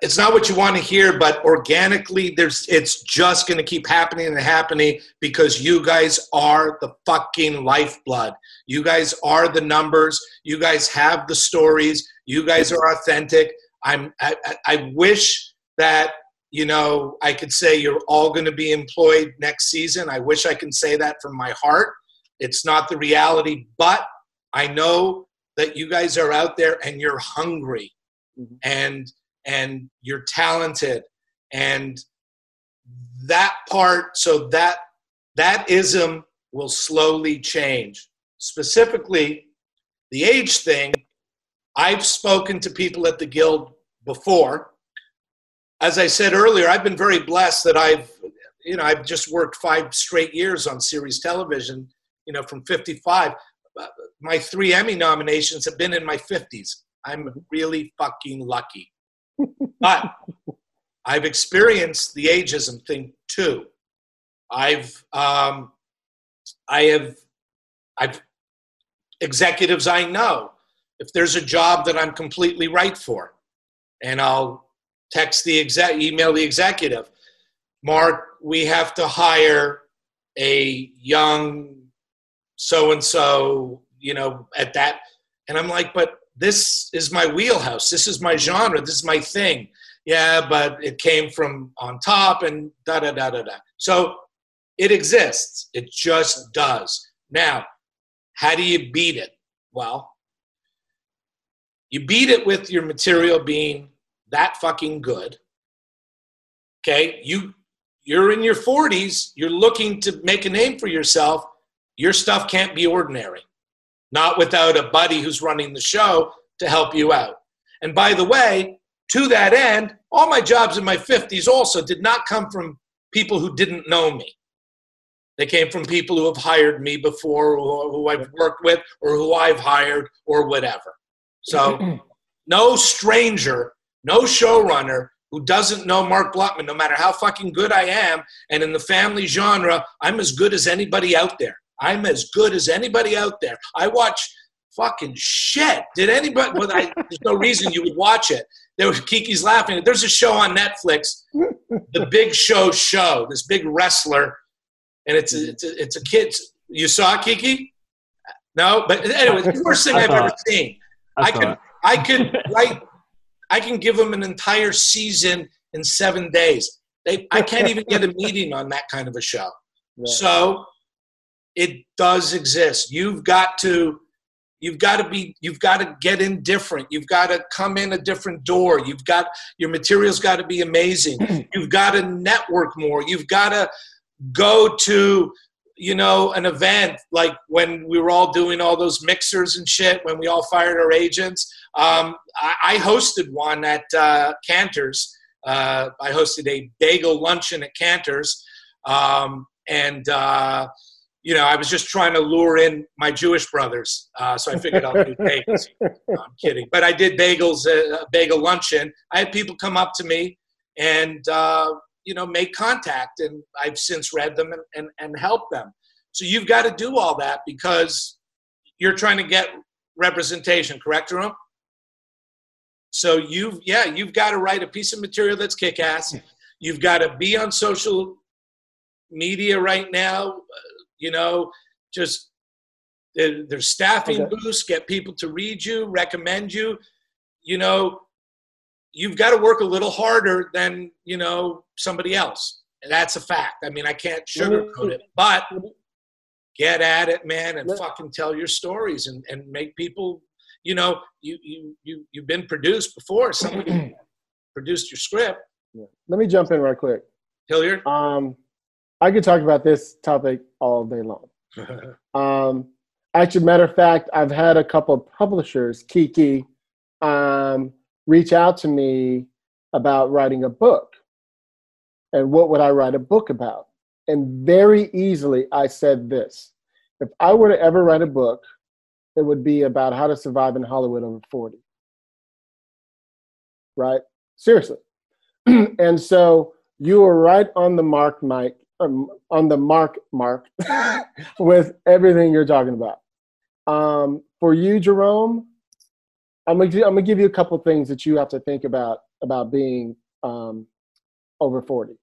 it's not what you want to hear, but organically, there's it's just going to keep happening and happening because you guys are the fucking lifeblood. You guys are the numbers. You guys have the stories. You guys are authentic. I'm I, I- wish that you know I could say you're all going to be employed next season. I wish I can say that from my heart. It's not the reality, but I know that you guys are out there and you're hungry Mhm. and and you're talented. And that part so that that ism will slowly change. Specifically the age thing i've spoken to people at the guild before. As i said earlier i've been very blessed that i've you know i've just worked five straight years on series television you know from 55 Uh, my three emmy nominations have been in my 50s i'm really fucking lucky but I've experienced the ageism thing too. I've um, I have I've executives I know. If there's a job that I'm completely right for, and I'll text the exec, email the executive, Mark, we have to hire a young so and so, you know, at that, and I'm like, but this is my wheelhouse. This is my genre. This is my thing yeah, but it came from on top and da da da da da. So it exists. It just does. Now, how do you beat it? Well, you beat it with your material being that fucking good. Okay, you you're in your 40s, you're looking to make a name for yourself. Your stuff can't be ordinary. Not without a buddy who's running the show to help you out. And by the way, to that end, all my jobs in my 50s also did not come from people who didn't know me. They came from people who have hired me before, or who I've worked with, or who I've hired, or whatever. So, no stranger, no showrunner who doesn't know Mark Blutman, no matter how fucking good I am, and in the family genre, I'm as good as anybody out there. I'm as good as anybody out there. I watch fucking shit. Did anybody? Well, I, there's no reason you would watch it. There was Kiki's laughing. There's a show on Netflix, The Big Show Show. This big wrestler, and it's a, it's a, it's a kid. You saw it, Kiki? No, but anyway, the worst thing I've ever it. seen. I I saw could it. I could write I can give them an entire season in seven days. They I can't even get a meeting on that kind of a show. Yeah. So it does exist. You've got to you've got to be you've got to get in different. You've got to come in a different door. You've got your material's got to be amazing. You've got to network more. You've got to go to you know an event like when we were all doing all those mixers and shit when we all fired our agents um, I, I hosted one at uh, Canter's uh, i hosted a bagel luncheon at Canter's um, and uh, you know i was just trying to lure in my jewish brothers uh, so i figured i'll do bagels. No, i'm kidding. But i did bagels uh, bagel luncheon. I had people come up to me and uh, you know make contact and i've since read them and, and, and helped them. So you've got to do all that because you're trying to get representation correct jerome? So you've yeah you've got to write a piece of material that's kick-ass. You've got to be on social media right now uh, you know just there, there's staffing Okay. boosts get people to read you recommend you. You know you've got to work a little harder than you know somebody else. And that's a fact. I mean i can't sugarcoat it. but get at it man and fucking tell your stories and, and make people you know you you you you've been produced before. Somebody produced your script. Yeah. Let me jump in right quick. hilliard? Um, I could talk about this topic all day long. Um, actually, matter of fact, I've had a couple of publishers, Kiki, um, reach out to me about writing a book. And what would I write a book about? And very easily, I said this if I were to ever write a book, it would be about how to survive in Hollywood over 40. Right? Seriously. and so you were right on the mark, Mike, um, on the mark, Mark, with everything you're talking about. Um, for you, Jerome, I'm gonna, I'm gonna give you a couple things that you have to think about about being um, over 40.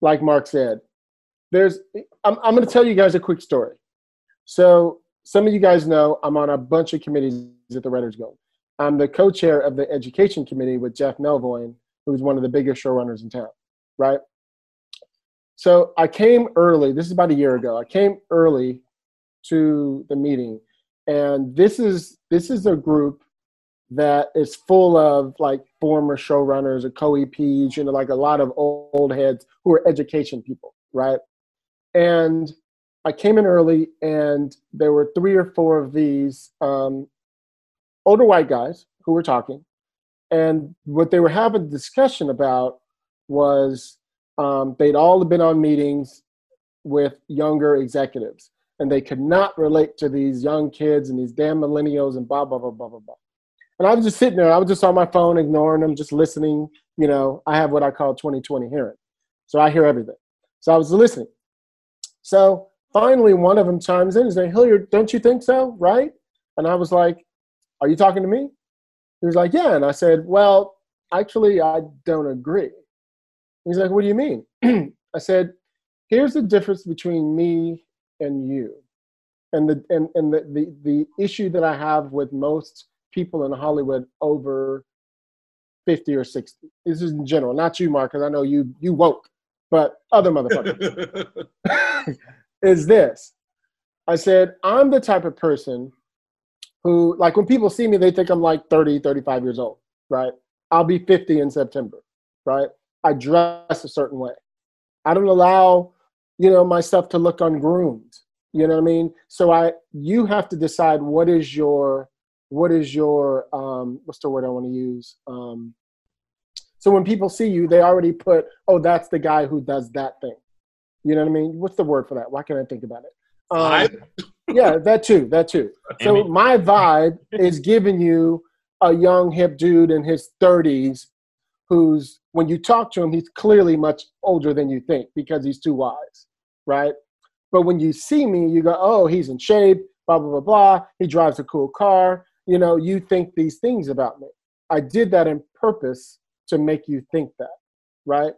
Like Mark said, there's. I'm, I'm gonna tell you guys a quick story. So some of you guys know I'm on a bunch of committees at the Writers Guild. I'm the co-chair of the education committee with Jeff Melvoin, who's one of the biggest showrunners in town, right? So I came early. This is about a year ago. I came early to the meeting, and this is this is a group that is full of like former showrunners or co-EPs, you know, like a lot of old heads who are education people, right? And I came in early, and there were three or four of these um, older white guys who were talking, and what they were having a discussion about was um, they'd all been on meetings with younger executives, and they could not relate to these young kids and these damn millennials and blah blah blah blah blah blah. And I was just sitting there. I was just on my phone, ignoring them, just listening. You know, I have what I call 20/20 hearing, so I hear everything. So I was listening. So finally, one of them chimes in and says, "Hilliard, don't you think so? Right?" And I was like, "Are you talking to me?" He was like, "Yeah." And I said, "Well, actually, I don't agree." He's like, "What do you mean?" I said, "Here's the difference between me and you, and the and, and the, the the issue that I have with most people in Hollywood over 50 or 60. This is in general, not you, Mark, because I know you you woke, but other motherfuckers. is this. I said, I'm the type of person who, like, when people see me, they think I'm like 30, 35 years old, right? I'll be 50 in September, right? I dress a certain way. I don't allow, you know, myself to look ungroomed. You know what I mean? So I, you have to decide what is your what is your um, what's the word I want to use? Um, so when people see you, they already put, oh, that's the guy who does that thing. You know what I mean? What's the word for that? Why can't I think about it? Um, yeah, that too, that too. So my vibe is giving you a young hip dude in his 30s who's when you talk to him, he's clearly much older than you think because he's too wise, right? But when you see me, you go, oh, he's in shape, blah blah blah blah. He drives a cool car you know, you think these things about me. I did that in purpose to make you think that, right?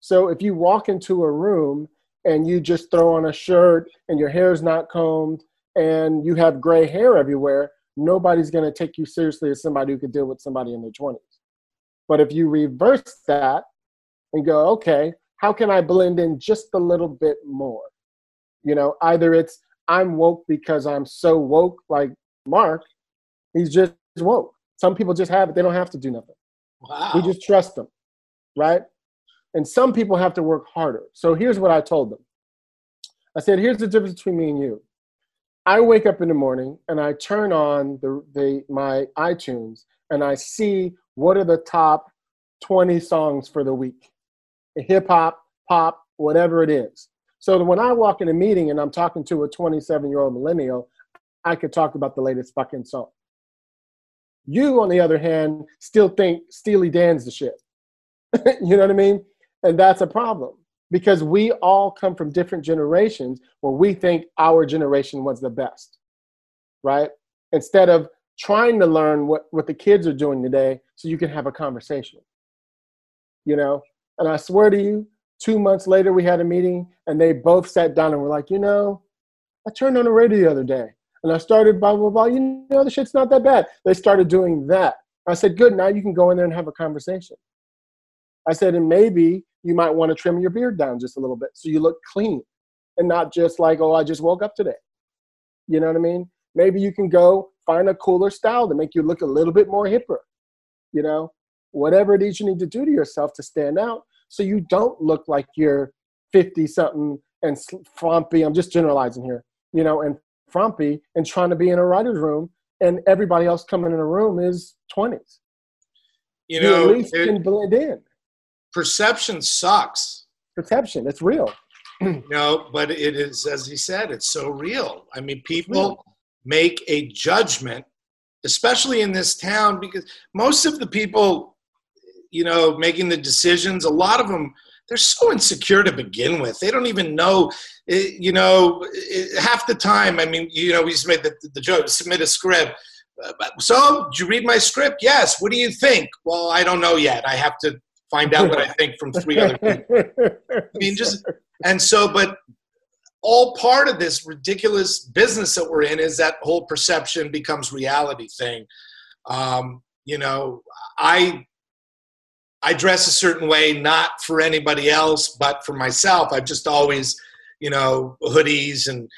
So if you walk into a room and you just throw on a shirt and your hair's not combed and you have gray hair everywhere, nobody's going to take you seriously as somebody who could deal with somebody in their 20s. But if you reverse that and go, okay, how can I blend in just a little bit more? You know, either it's I'm woke because I'm so woke, like Mark, He's just woke. Some people just have it. They don't have to do nothing. Wow. We just trust them, right? And some people have to work harder. So here's what I told them. I said, here's the difference between me and you. I wake up in the morning and I turn on the, the my iTunes and I see what are the top 20 songs for the week. Hip hop, pop, whatever it is. So when I walk in a meeting and I'm talking to a 27 year old millennial, I could talk about the latest fucking song. You, on the other hand, still think Steely Dan's the shit. you know what I mean? And that's a problem because we all come from different generations where we think our generation was the best, right? Instead of trying to learn what, what the kids are doing today so you can have a conversation. You know? And I swear to you, two months later, we had a meeting and they both sat down and were like, you know, I turned on the radio the other day and I started blah blah blah. You know, the shit's not that bad. They started doing that. I said, good. Now you can go in there and have a conversation. I said, and maybe you might want to trim your beard down just a little bit so you look clean and not just like, oh, I just woke up today. You know what I mean? Maybe you can go find a cooler style to make you look a little bit more hipper. You know, whatever it is you need to do to yourself to stand out so you don't look like you're 50 something and frumpy. I'm just generalizing here, you know, and frumpy and trying to be in a writer's room, and everybody else coming in a room is 20s. You know, you at least it, can blend in. Perception sucks. Perception, it's real. no, but it is, as he said, it's so real. I mean, people make a judgment, especially in this town, because most of the people, you know, making the decisions, a lot of them they're so insecure to begin with. They don't even know, eh, you know, eh, half the time. I mean, you know, we just made the, the joke, submit a script. Uh, so, did you read my script? Yes. What do you think? Well, I don't know yet. I have to find out what I think from three other people. I mean, just, and so, but all part of this ridiculous business that we're in is that whole perception becomes reality thing. Um, you know, I I dress a certain way, not for anybody else, but for myself. I've just always, you know, hoodies and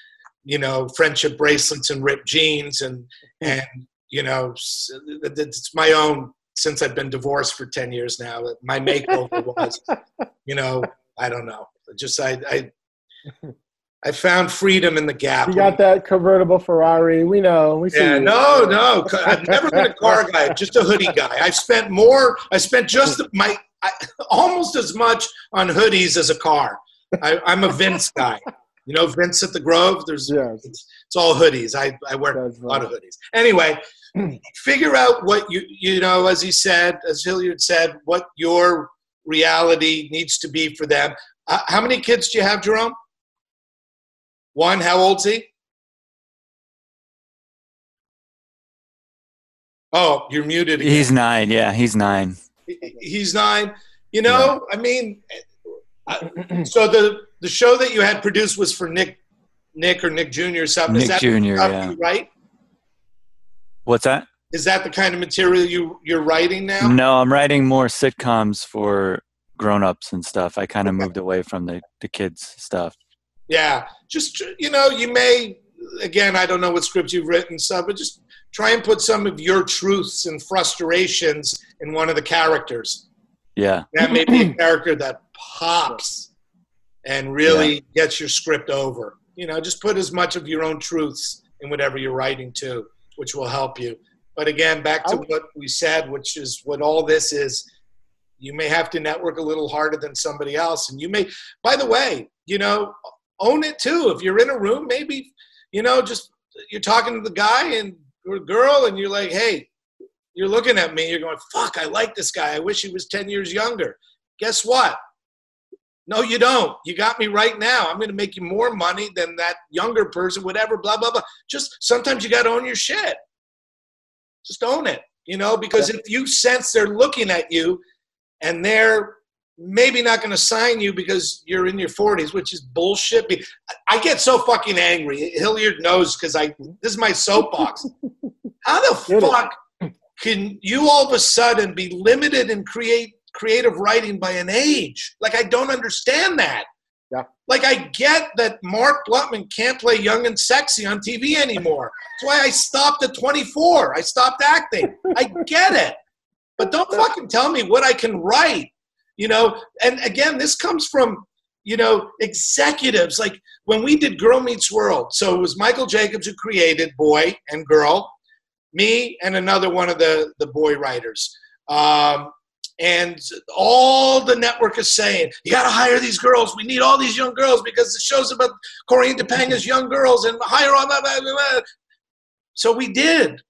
you know friendship bracelets and ripped jeans and and you know it's my own since I've been divorced for ten years now. My makeover was, you know, I don't know, just I I I found freedom in the gap. You got that convertible Ferrari. We know. We see. Yeah, no, no. I've never been a car guy. Just a hoodie guy. I've spent more. I spent just my I, almost as much on hoodies as a car. I, am a Vince guy. You know, Vince at the Grove. There's yes. it's, it's all hoodies. I I wear That's a lot right. of hoodies. Anyway, figure out what you you know. As he said, as Hilliard said, what your reality needs to be for them. Uh, how many kids do you have, Jerome? One, how old's he? Oh, you're muted. Again. He's nine. Yeah, he's nine. He's nine. You know, yeah. I mean, so the the show that you had produced was for Nick, Nick or Nick Jr. or something. Nick Jr. Yeah. Right. What's that? Is that the kind of material you you're writing now? No, I'm writing more sitcoms for grown-ups and stuff. I kind of okay. moved away from the the kids stuff. Yeah, just you know, you may again, I don't know what script you've written, so but just try and put some of your truths and frustrations in one of the characters. Yeah, that may be a character that pops and really yeah. gets your script over. You know, just put as much of your own truths in whatever you're writing too, which will help you. But again, back to what we said, which is what all this is. You may have to network a little harder than somebody else, and you may. By the way, you know, own it too. If you're in a room, maybe, you know, just you're talking to the guy and or girl and you're like, hey, you're looking at me, you're going, fuck, I like this guy. I wish he was 10 years younger. Guess what? No, you don't. You got me right now. I'm going to make you more money than that younger person, whatever, blah, blah, blah. Just sometimes you got to own your shit. Just own it, you know, because if you sense they're looking at you and they're maybe not going to sign you because you're in your 40s, which is bullshit. I get so fucking angry. Hilliard knows because I this is my soapbox. How the fuck can you all of a sudden be limited in create creative writing by an age? Like I don't understand that. Yeah. Like I get that Mark Blutman can't play young and sexy on TV anymore. That's why I stopped at 24. I stopped acting. I get it. But don't fucking tell me what I can write you know and again this comes from you know executives. Like when we did girl meets world so it was michael jacobs who created boy and girl me and another one of the the boy writers. Um, and all the network is saying you got to hire these girls. We need all these young girls because the show's about cory and topanga's young girls and hire all so we did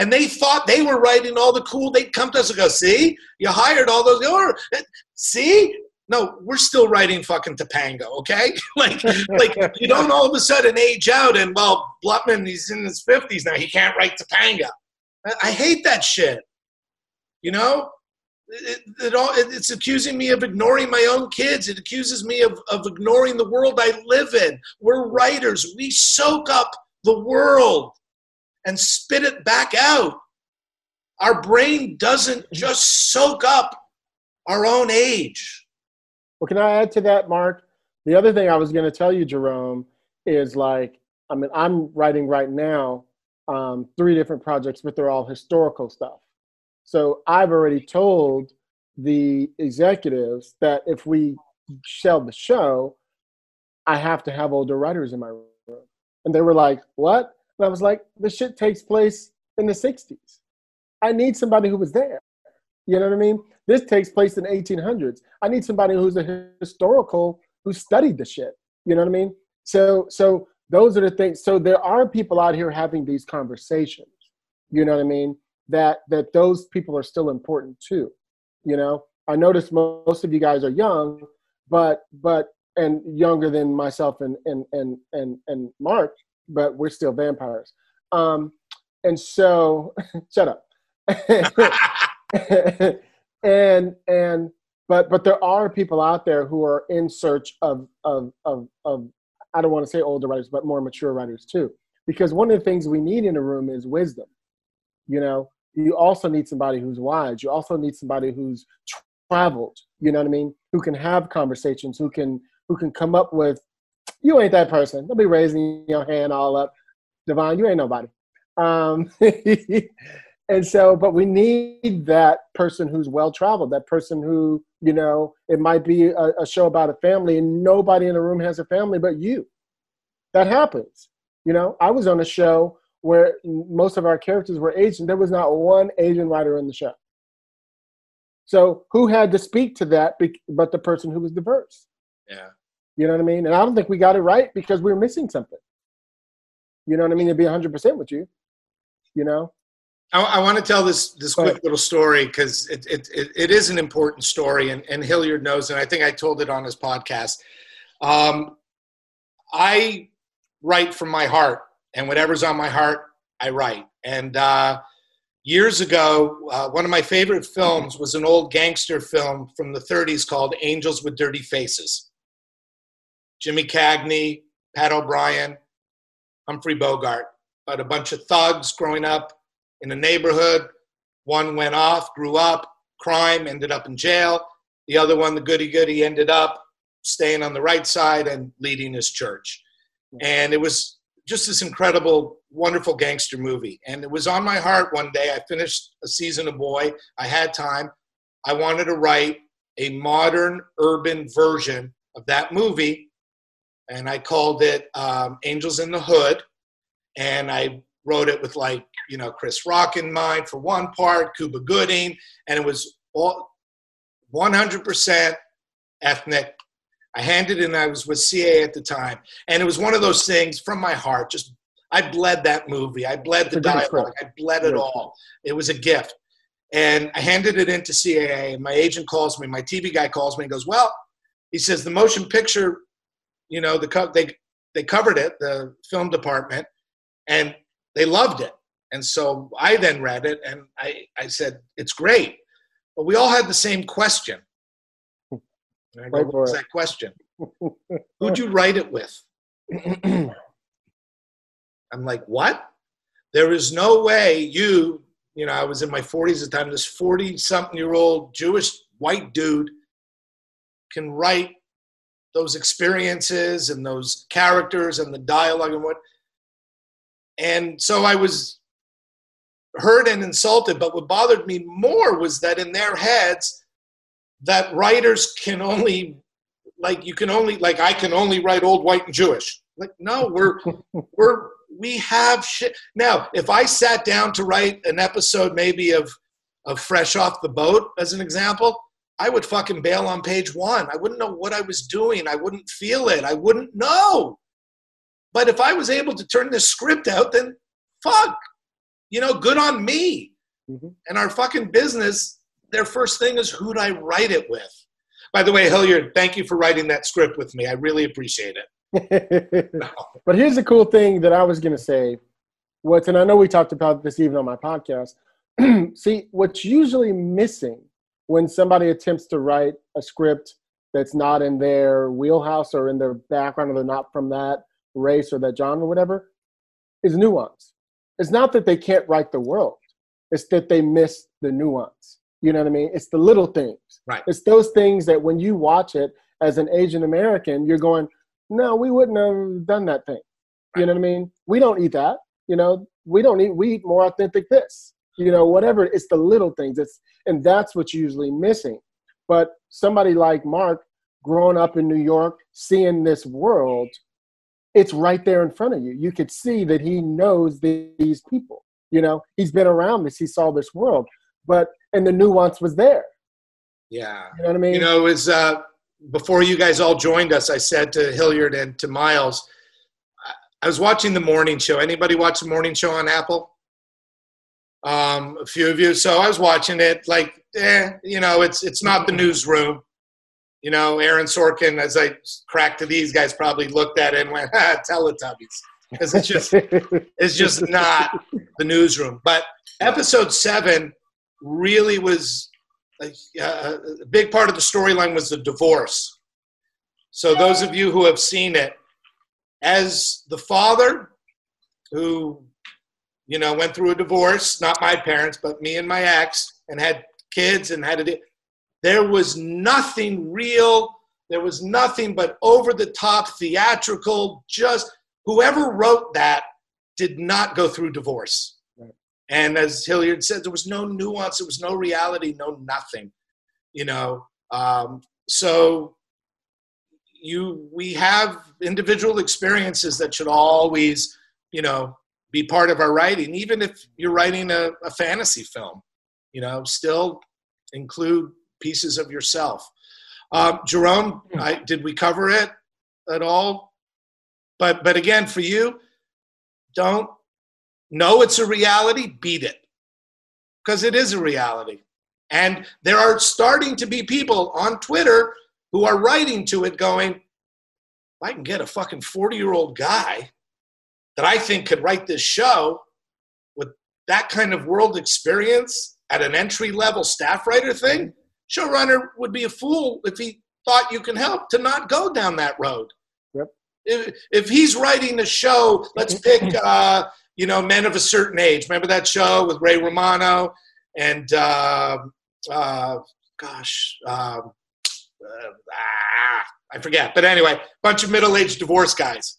and they thought they were writing all the cool. They'd come to us and go, "See, you hired all those." Or, eh, See, no, we're still writing fucking Topanga, okay? like, like you don't all of a sudden age out and well, Blutman, he's in his fifties now. He can't write Topanga. I, I hate that shit. You know, it, it all, it, it's accusing me of ignoring my own kids. It accuses me of, of ignoring the world I live in. We're writers. We soak up the world and spit it back out. Our brain doesn't just soak up our own age. Well, can I add to that, Mark? The other thing I was going to tell you, Jerome, is like, I mean, I'm writing right now um, three different projects, but they're all historical stuff. So I've already told the executives that if we sell the show, I have to have older writers in my room. And they were like, What? And I was like, this shit takes place in the 60s. I need somebody who was there. You know what I mean? This takes place in the 1800s. I need somebody who's a historical who studied the shit. You know what I mean? So, so those are the things. So there are people out here having these conversations. You know what I mean? That that those people are still important too. You know, I notice most of you guys are young, but but and younger than myself and and and and, and Mark but we're still vampires. Um, and so, shut up. and and but but there are people out there who are in search of of of, of I don't want to say older writers, but more mature writers too. Because one of the things we need in a room is wisdom. You know, you also need somebody who's wise. You also need somebody who's traveled. You know what I mean? Who can have conversations? Who can who can come up with? You ain't that person. Don't be raising your hand all up, Divine. You ain't nobody. Um, and so, but we need that person who's well traveled. That person who you know it might be a, a show about a family, and nobody in the room has a family but you. That happens. You know, I was on a show where most of our characters were Asian. There was not one Asian writer in the show. So who had to speak to that but the person who was diverse? Yeah. You know what I mean? And I don't think we got it right because we were missing something. You know what I mean? To be 100% with you, you know? I, I want to tell this this quick little story because it, it, it, it is an important story, and, and Hilliard knows, and I think I told it on his podcast. Um, I write from my heart, and whatever's on my heart, I write. And uh, years ago, uh, one of my favorite films was an old gangster film from the 30s called Angels with Dirty Faces. Jimmy Cagney, Pat O'Brien, Humphrey Bogart, about a bunch of thugs growing up in a neighborhood. One went off, grew up, crime, ended up in jail. The other one, the goody goody, ended up staying on the right side and leading his church. And it was just this incredible, wonderful gangster movie. And it was on my heart one day. I finished a season of Boy. I had time. I wanted to write a modern urban version of that movie. And I called it um, Angels in the Hood. And I wrote it with like, you know, Chris Rock in mind for one part, Cuba Gooding. And it was all 100% ethnic I handed it in, I was with CAA at the time. And it was one of those things from my heart. Just, I bled that movie. I bled the dialogue. I bled it all. It was a gift. And I handed it into CAA, and my agent calls me, my TV guy calls me and goes, Well, he says, the motion picture, you know, the co- they, they covered it, the film department, and they loved it. And so I then read it and I, I said, It's great. But we all had the same question. And I go, what was that question? Who'd you write it with? I'm like, what? There is no way you, you know, I was in my 40s at the time, this 40 something year old Jewish white dude can write those experiences and those characters and the dialogue and what. And so I was hurt and insulted, but what bothered me more was that in their heads, that writers can only like you can only like I can only write old white and Jewish. Like no, we're we're we have shit. Now, if I sat down to write an episode maybe of of Fresh Off the Boat as an example, I would fucking bail on page 1. I wouldn't know what I was doing. I wouldn't feel it. I wouldn't know. But if I was able to turn this script out, then fuck. You know, good on me. Mm-hmm. And our fucking business their first thing is who'd I write it with? By the way, Hilliard, thank you for writing that script with me. I really appreciate it. no. But here's the cool thing that I was going to say. What's, and I know we talked about this even on my podcast. See, what's usually missing when somebody attempts to write a script that's not in their wheelhouse or in their background or they're not from that race or that genre or whatever is nuance. It's not that they can't write the world, it's that they miss the nuance. You know what I mean? It's the little things. Right. It's those things that when you watch it as an Asian American, you're going, no, we wouldn't have done that thing. Right. You know what I mean? We don't eat that. You know, we don't eat. We eat more authentic this. You know, whatever. It's the little things. It's and that's what's usually missing. But somebody like Mark, growing up in New York, seeing this world, it's right there in front of you. You could see that he knows these people. You know, he's been around this. He saw this world but and the nuance was there. Yeah, you know what I mean. You know, it was uh, before you guys all joined us. I said to Hilliard and to Miles, I was watching the morning show. Anybody watch the morning show on Apple? Um, a few of you. So I was watching it. Like, eh, you know, it's it's not the newsroom. You know, Aaron Sorkin, as I cracked to these guys, probably looked at it and went, ah, Teletubbies. Because it's just it's just not the newsroom. But episode seven really was a, a big part of the storyline was the divorce. So those of you who have seen it, as the father who you know, went through a divorce, not my parents, but me and my ex, and had kids and had a. There was nothing real. There was nothing but over the top theatrical. Just whoever wrote that did not go through divorce. Right. And as Hilliard said, there was no nuance, there was no reality, no nothing. You know, um, so you we have individual experiences that should always, you know, be part of our writing, even if you're writing a, a fantasy film. You know, still include pieces of yourself. Um, Jerome, I, did we cover it at all? But but again, for you, don't know it's a reality. Beat it because it is a reality, and there are starting to be people on Twitter who are writing to it, going, "I can get a fucking forty-year-old guy that I think could write this show with that kind of world experience at an entry-level staff writer thing." showrunner would be a fool if he thought you can help to not go down that road. Yep. If, if he's writing a show, let's pick, uh, you know, Men of a Certain Age. Remember that show with Ray Romano and, uh, uh, gosh, um, uh, ah, I forget. But anyway, bunch of middle-aged divorce guys.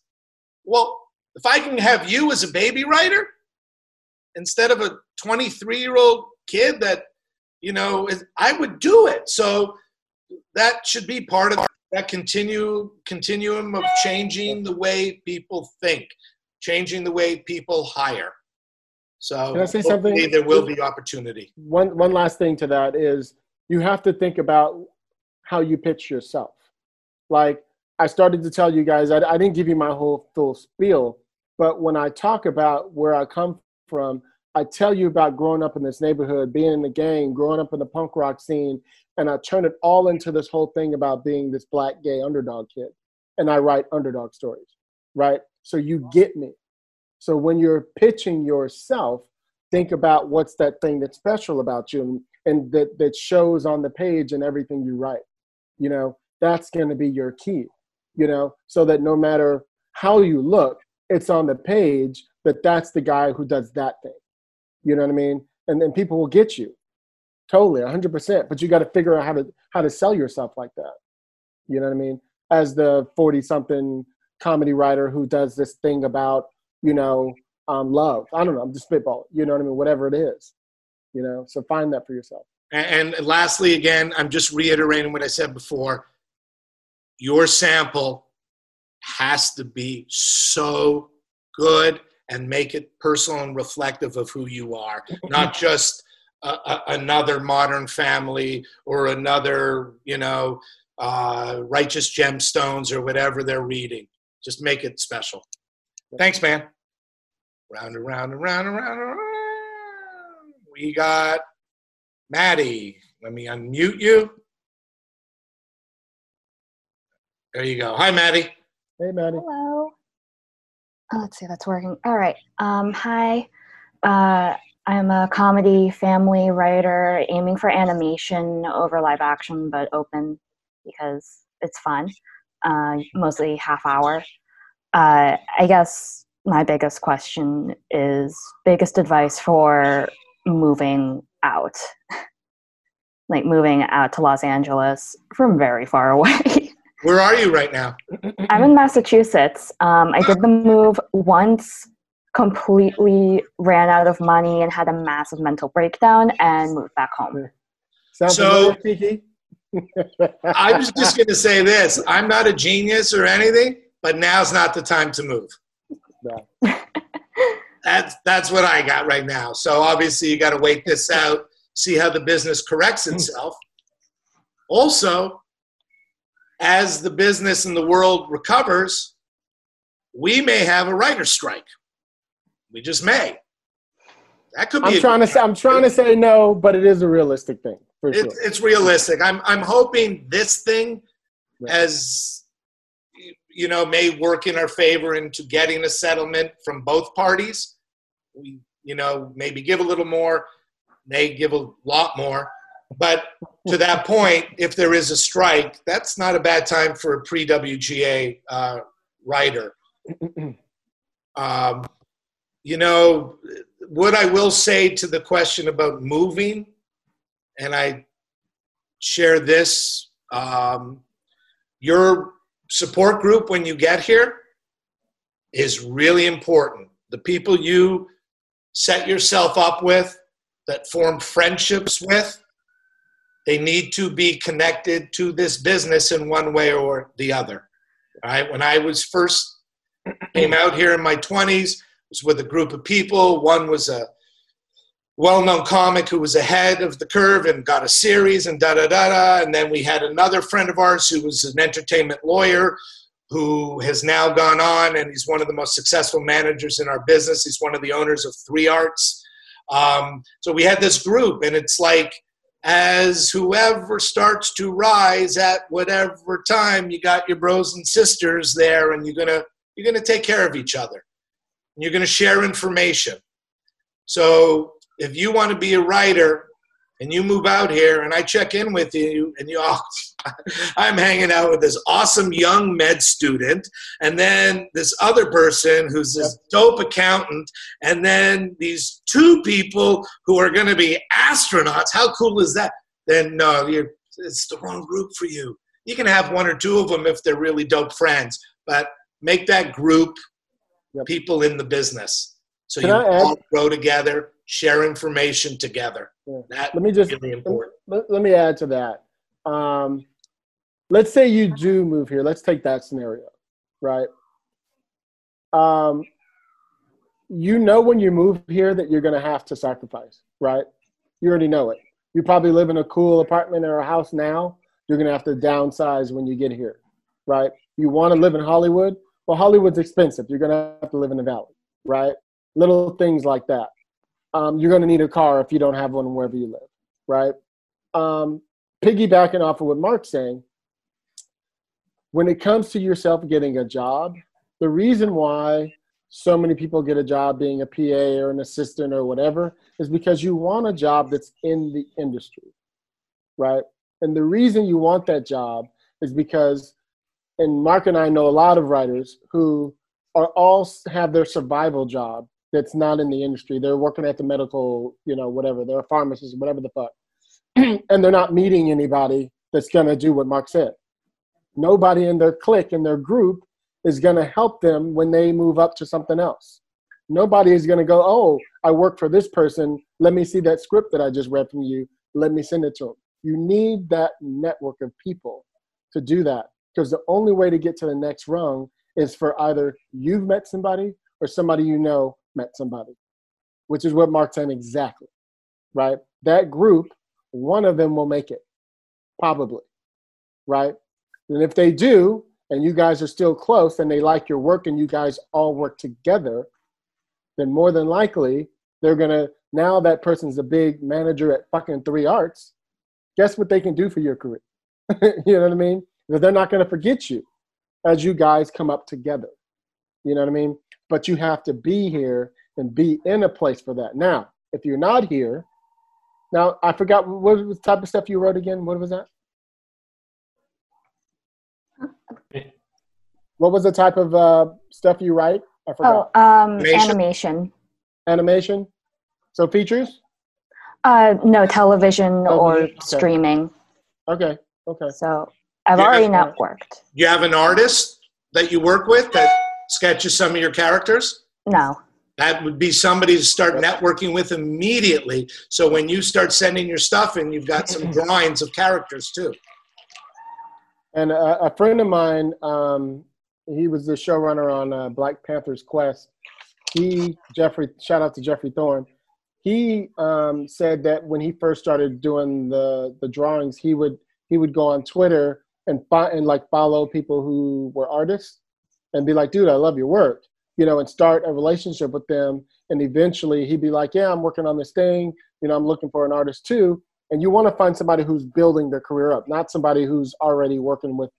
Well, if I can have you as a baby writer instead of a 23-year-old kid that you know, I would do it. So that should be part of that continue continuum of changing the way people think, changing the way people hire. So Can I say something? There will be opportunity. One one last thing to that is you have to think about how you pitch yourself. Like I started to tell you guys, I, I didn't give you my whole full spiel, but when I talk about where I come from, I tell you about growing up in this neighborhood, being in the gang, growing up in the punk rock scene, and I turn it all into this whole thing about being this black gay underdog kid. And I write underdog stories, right? So you get me. So when you're pitching yourself, think about what's that thing that's special about you and, and that, that shows on the page and everything you write. You know, that's going to be your key, you know, so that no matter how you look, it's on the page that that's the guy who does that thing you know what I mean? And then people will get you totally 100%. But you got to figure out how to how to sell yourself like that. You know what I mean? As the 40 something comedy writer who does this thing about you know um, love. I don't know. I'm just spitball. You know what I mean? Whatever it is. You know. So find that for yourself. And, and lastly, again, I'm just reiterating what I said before. Your sample has to be so good and make it personal and reflective of who you are, not just a, a, another modern family or another, you know, uh, righteous gemstones or whatever they're reading. Just make it special. Thanks, man. Round and round and round and round and round. We got Maddie. Let me unmute you. There you go. Hi, Maddie. Hey, Maddie. Hello. Oh, let's see, that's working. All right. Um, hi. Uh, I'm a comedy family writer aiming for animation over live action, but open because it's fun. Uh, mostly half hour. Uh, I guess my biggest question is biggest advice for moving out, like moving out to Los Angeles from very far away. Where are you right now? I'm in Massachusetts. Um, I did the move once, completely ran out of money and had a massive mental breakdown and moved back home. Sounds So- I was just going to say this. I'm not a genius or anything, but now's not the time to move. No. That's that's what I got right now. So obviously you got to wait this out, see how the business corrects itself. Also, as the business and the world recovers, we may have a writer's strike. We just may. That could be. I'm trying to say, I'm trying to say no, but it is a realistic thing for sure. it's realistic. I'm I'm hoping this thing Right. as you know may work in our favor into getting a settlement from both parties. We you know maybe give a little more, may give a lot more, but to that point, if there is a strike, that's not a bad time for a pre WGA uh, writer. Um, you know, what I will say to the question about moving, and I share this, um, your support group when you get here is really important. The people you set yourself up with, that form friendships with, they need to be connected to this business in one way or the other. All right. When I was first came out here in my 20s, was with a group of people. One was a well-known comic who was ahead of the curve and got a series and da da da da. And then we had another friend of ours who was an entertainment lawyer who has now gone on and he's one of the most successful managers in our business. He's one of the owners of Three Arts. Um, so we had this group, and it's like as whoever starts to rise at whatever time, you got your bros and sisters there, and you're gonna you're gonna take care of each other. You're gonna share information. So if you want to be a writer and you move out here and I check in with you and you oh, I'm hanging out with this awesome young med student and then this other person who's this dope accountant and then these two people who are going to be astronauts. How cool is that? Then no you're it's the wrong group for you. You can have one or two of them if they're really dope friends but make that group Yep. people in the business. So Can you all grow together share information together Yeah. that Let me just really important let, let me add to that. Um, let's say you do move here. Let's take that scenario, right? Um, you know when you move here that you're going to have to sacrifice, right? You already know it. You probably live in a cool apartment or a house now. You're going to have to downsize when you get here, right? You want to live in Hollywood? Well, Hollywood's expensive. You're going to have to live in the valley, right? Little things like that. Um, you're going to need a car if you don't have one wherever you live, right? Um, piggybacking off of what Mark's saying, when it comes to yourself getting a job, the reason why so many people get a job being a PA or an assistant or whatever is because you want a job that's in the industry, right? And the reason you want that job is because, and Mark and I know a lot of writers who are all have their survival job that's not in the industry. They're working at the medical, you know, whatever. They're a pharmacist, whatever the fuck, and they're not meeting anybody that's gonna do what Mark said. Nobody in their clique in their group is gonna help them when they move up to something else. Nobody is gonna go, oh, I work for this person. Let me see that script that I just read from you. Let me send it to them. You need that network of people to do that because the only way to get to the next rung is for either you've met somebody or somebody you know met somebody, which is what Mark's saying exactly, right? That group, one of them will make it, probably, right? And if they do, and you guys are still close and they like your work and you guys all work together, then more than likely they're gonna, now that person's a big manager at fucking Three Arts, guess what they can do for your career? you know what I mean? They're not gonna forget you as you guys come up together. You know what I mean? But you have to be here and be in a place for that. Now, if you're not here, now I forgot what was the type of stuff you wrote again. What was that? What was the type of uh, stuff you write? I forgot. Oh, um, Animation? animation. Animation. So features. Uh, no, television or okay. streaming. Okay. Okay. So I've Yeah, already that's networked. you have an artist that you work with that sketches some of your characters No. that would be somebody to start networking with immediately so when you start sending your stuff in you've got some drawings of characters too And a, a friend of mine, um, he was the showrunner on uh, Black Panther's Quest. He, Jeffrey, shout out to Jeffrey Thorne. He um, said that when he first started doing the the drawings, he would he would go on Twitter and fi- and like follow people who were artists and be like, "Dude, I love your work," you know, and start a relationship with them. And eventually, he'd be like, "Yeah, I'm working on this thing. You know, I'm looking for an artist too." And you want to find somebody who's building their career up, not somebody who's already working with,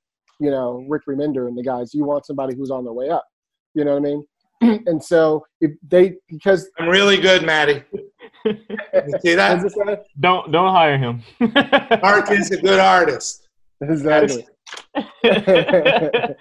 you know, Rick Remender and the guys. You want somebody who's on their way up. You know what I mean? and so if they because i'm really good maddie see that What's? Don't don't hire him. mark is a good artist exactly.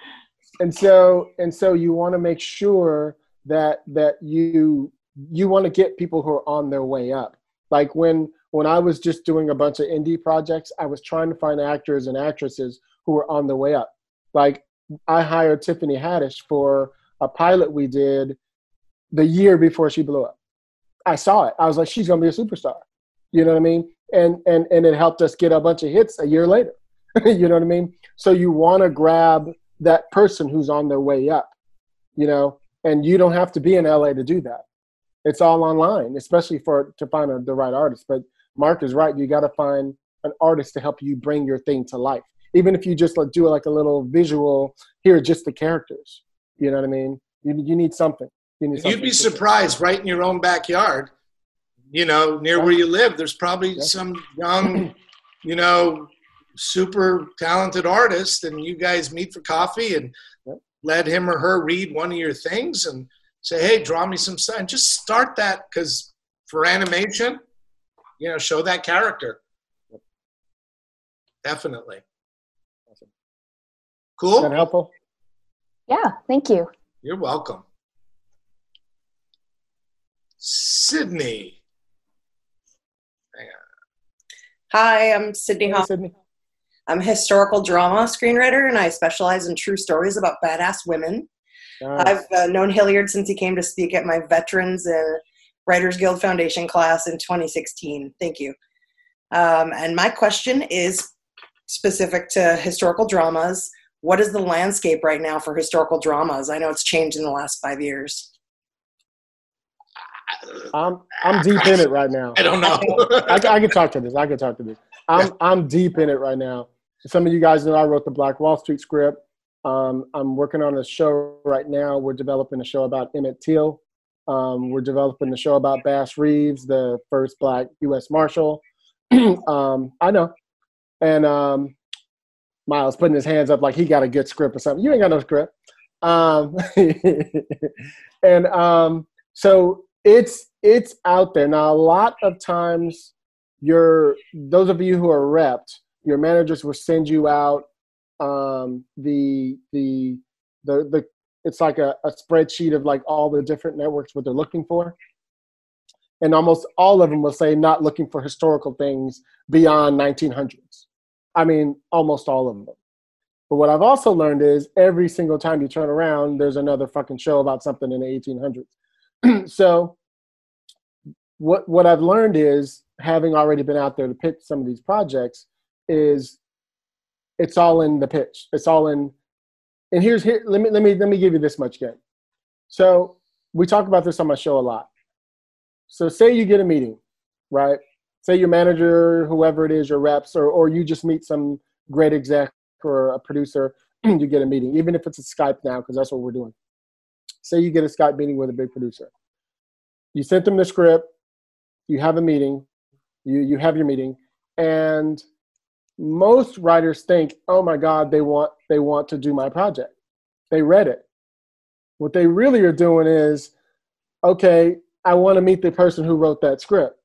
and so and so you want to make sure that that you you want to get people who are on their way up. Like when when I was just doing a bunch of indie projects, I was trying to find actors and actresses who were on the way up. Like I hired Tiffany Haddish for a pilot we did the year before she blew up. I saw it. I was like, she's gonna be a superstar. You know what I mean? And and and it helped us get a bunch of hits a year later. you know what I mean? So you want to grab that person who's on their way up. You know, and you don't have to be in LA to do that. It's all online, especially for to find a, the right artist. But Mark is right. You got to find an artist to help you bring your thing to life. Even if you just like do like a little visual, here are just the characters. You know what I mean? You you need something. You need You'd be surprised, right in your own backyard. You know, near where you live, there's probably some young, you know, super talented artist, and you guys meet for coffee and let him or her read one of your things and say, hey, draw me some stuff. And just start that because for animation, you know, show that character. Definitely. Cool. Is that helpful? Yeah, thank you. You're welcome. Sydney. Hi, I'm Sydney Hey, Sydney. I'm a historical drama screenwriter, and I specialize in true stories about badass women. Nice. I've uh, known Hilliard since he came to speak at my Veterans uh, Writers Guild Foundation class in 2016. Thank you. Um, and my question is specific to historical dramas. What is the landscape right now for historical dramas? I know it's changed in the last five years. I'm I'm deep in it right now. I don't know. I, I can talk to this. I can talk to this. I'm I'm deep in it right now. Some of you guys know I wrote the Black Wall Street script. Um, I'm working on a show right now. We're developing a show about Emmett Till. Um, we're developing a show about Bass Reeves, the first Black U.S. Marshal. um, I know. And um, Miles putting his hands up like he got a good script or something. You ain't got no script. Um, and um, so it's it's out there now. A lot of times, your those of you who are repped, your managers will send you out um, the the the the it's like a, a spreadsheet of like all the different networks what they're looking for. And almost all of them will say not looking for historical things beyond 1900s i mean almost all of them. But what i've also learned is every single time you turn around there's another fucking show about something in the 1800s so what what i've learned is having already been out there to pitch some of these projects is it's all in the pitch. It's all in and here's here let me let me let me give you this much game. So we talk about this on my show a lot. So say you get a meeting right? Say your manager whoever it is your reps or, or you just meet some great exec or a producer you get a meeting even if it's a skype now because that's what we're doing. Say you get a skype meeting with a big producer. You sent them the script you have a meeting you you have your meeting. And most writers think oh my god they want they want to do my project. They read it. What they really are doing is okay i want to meet the person who wrote that script.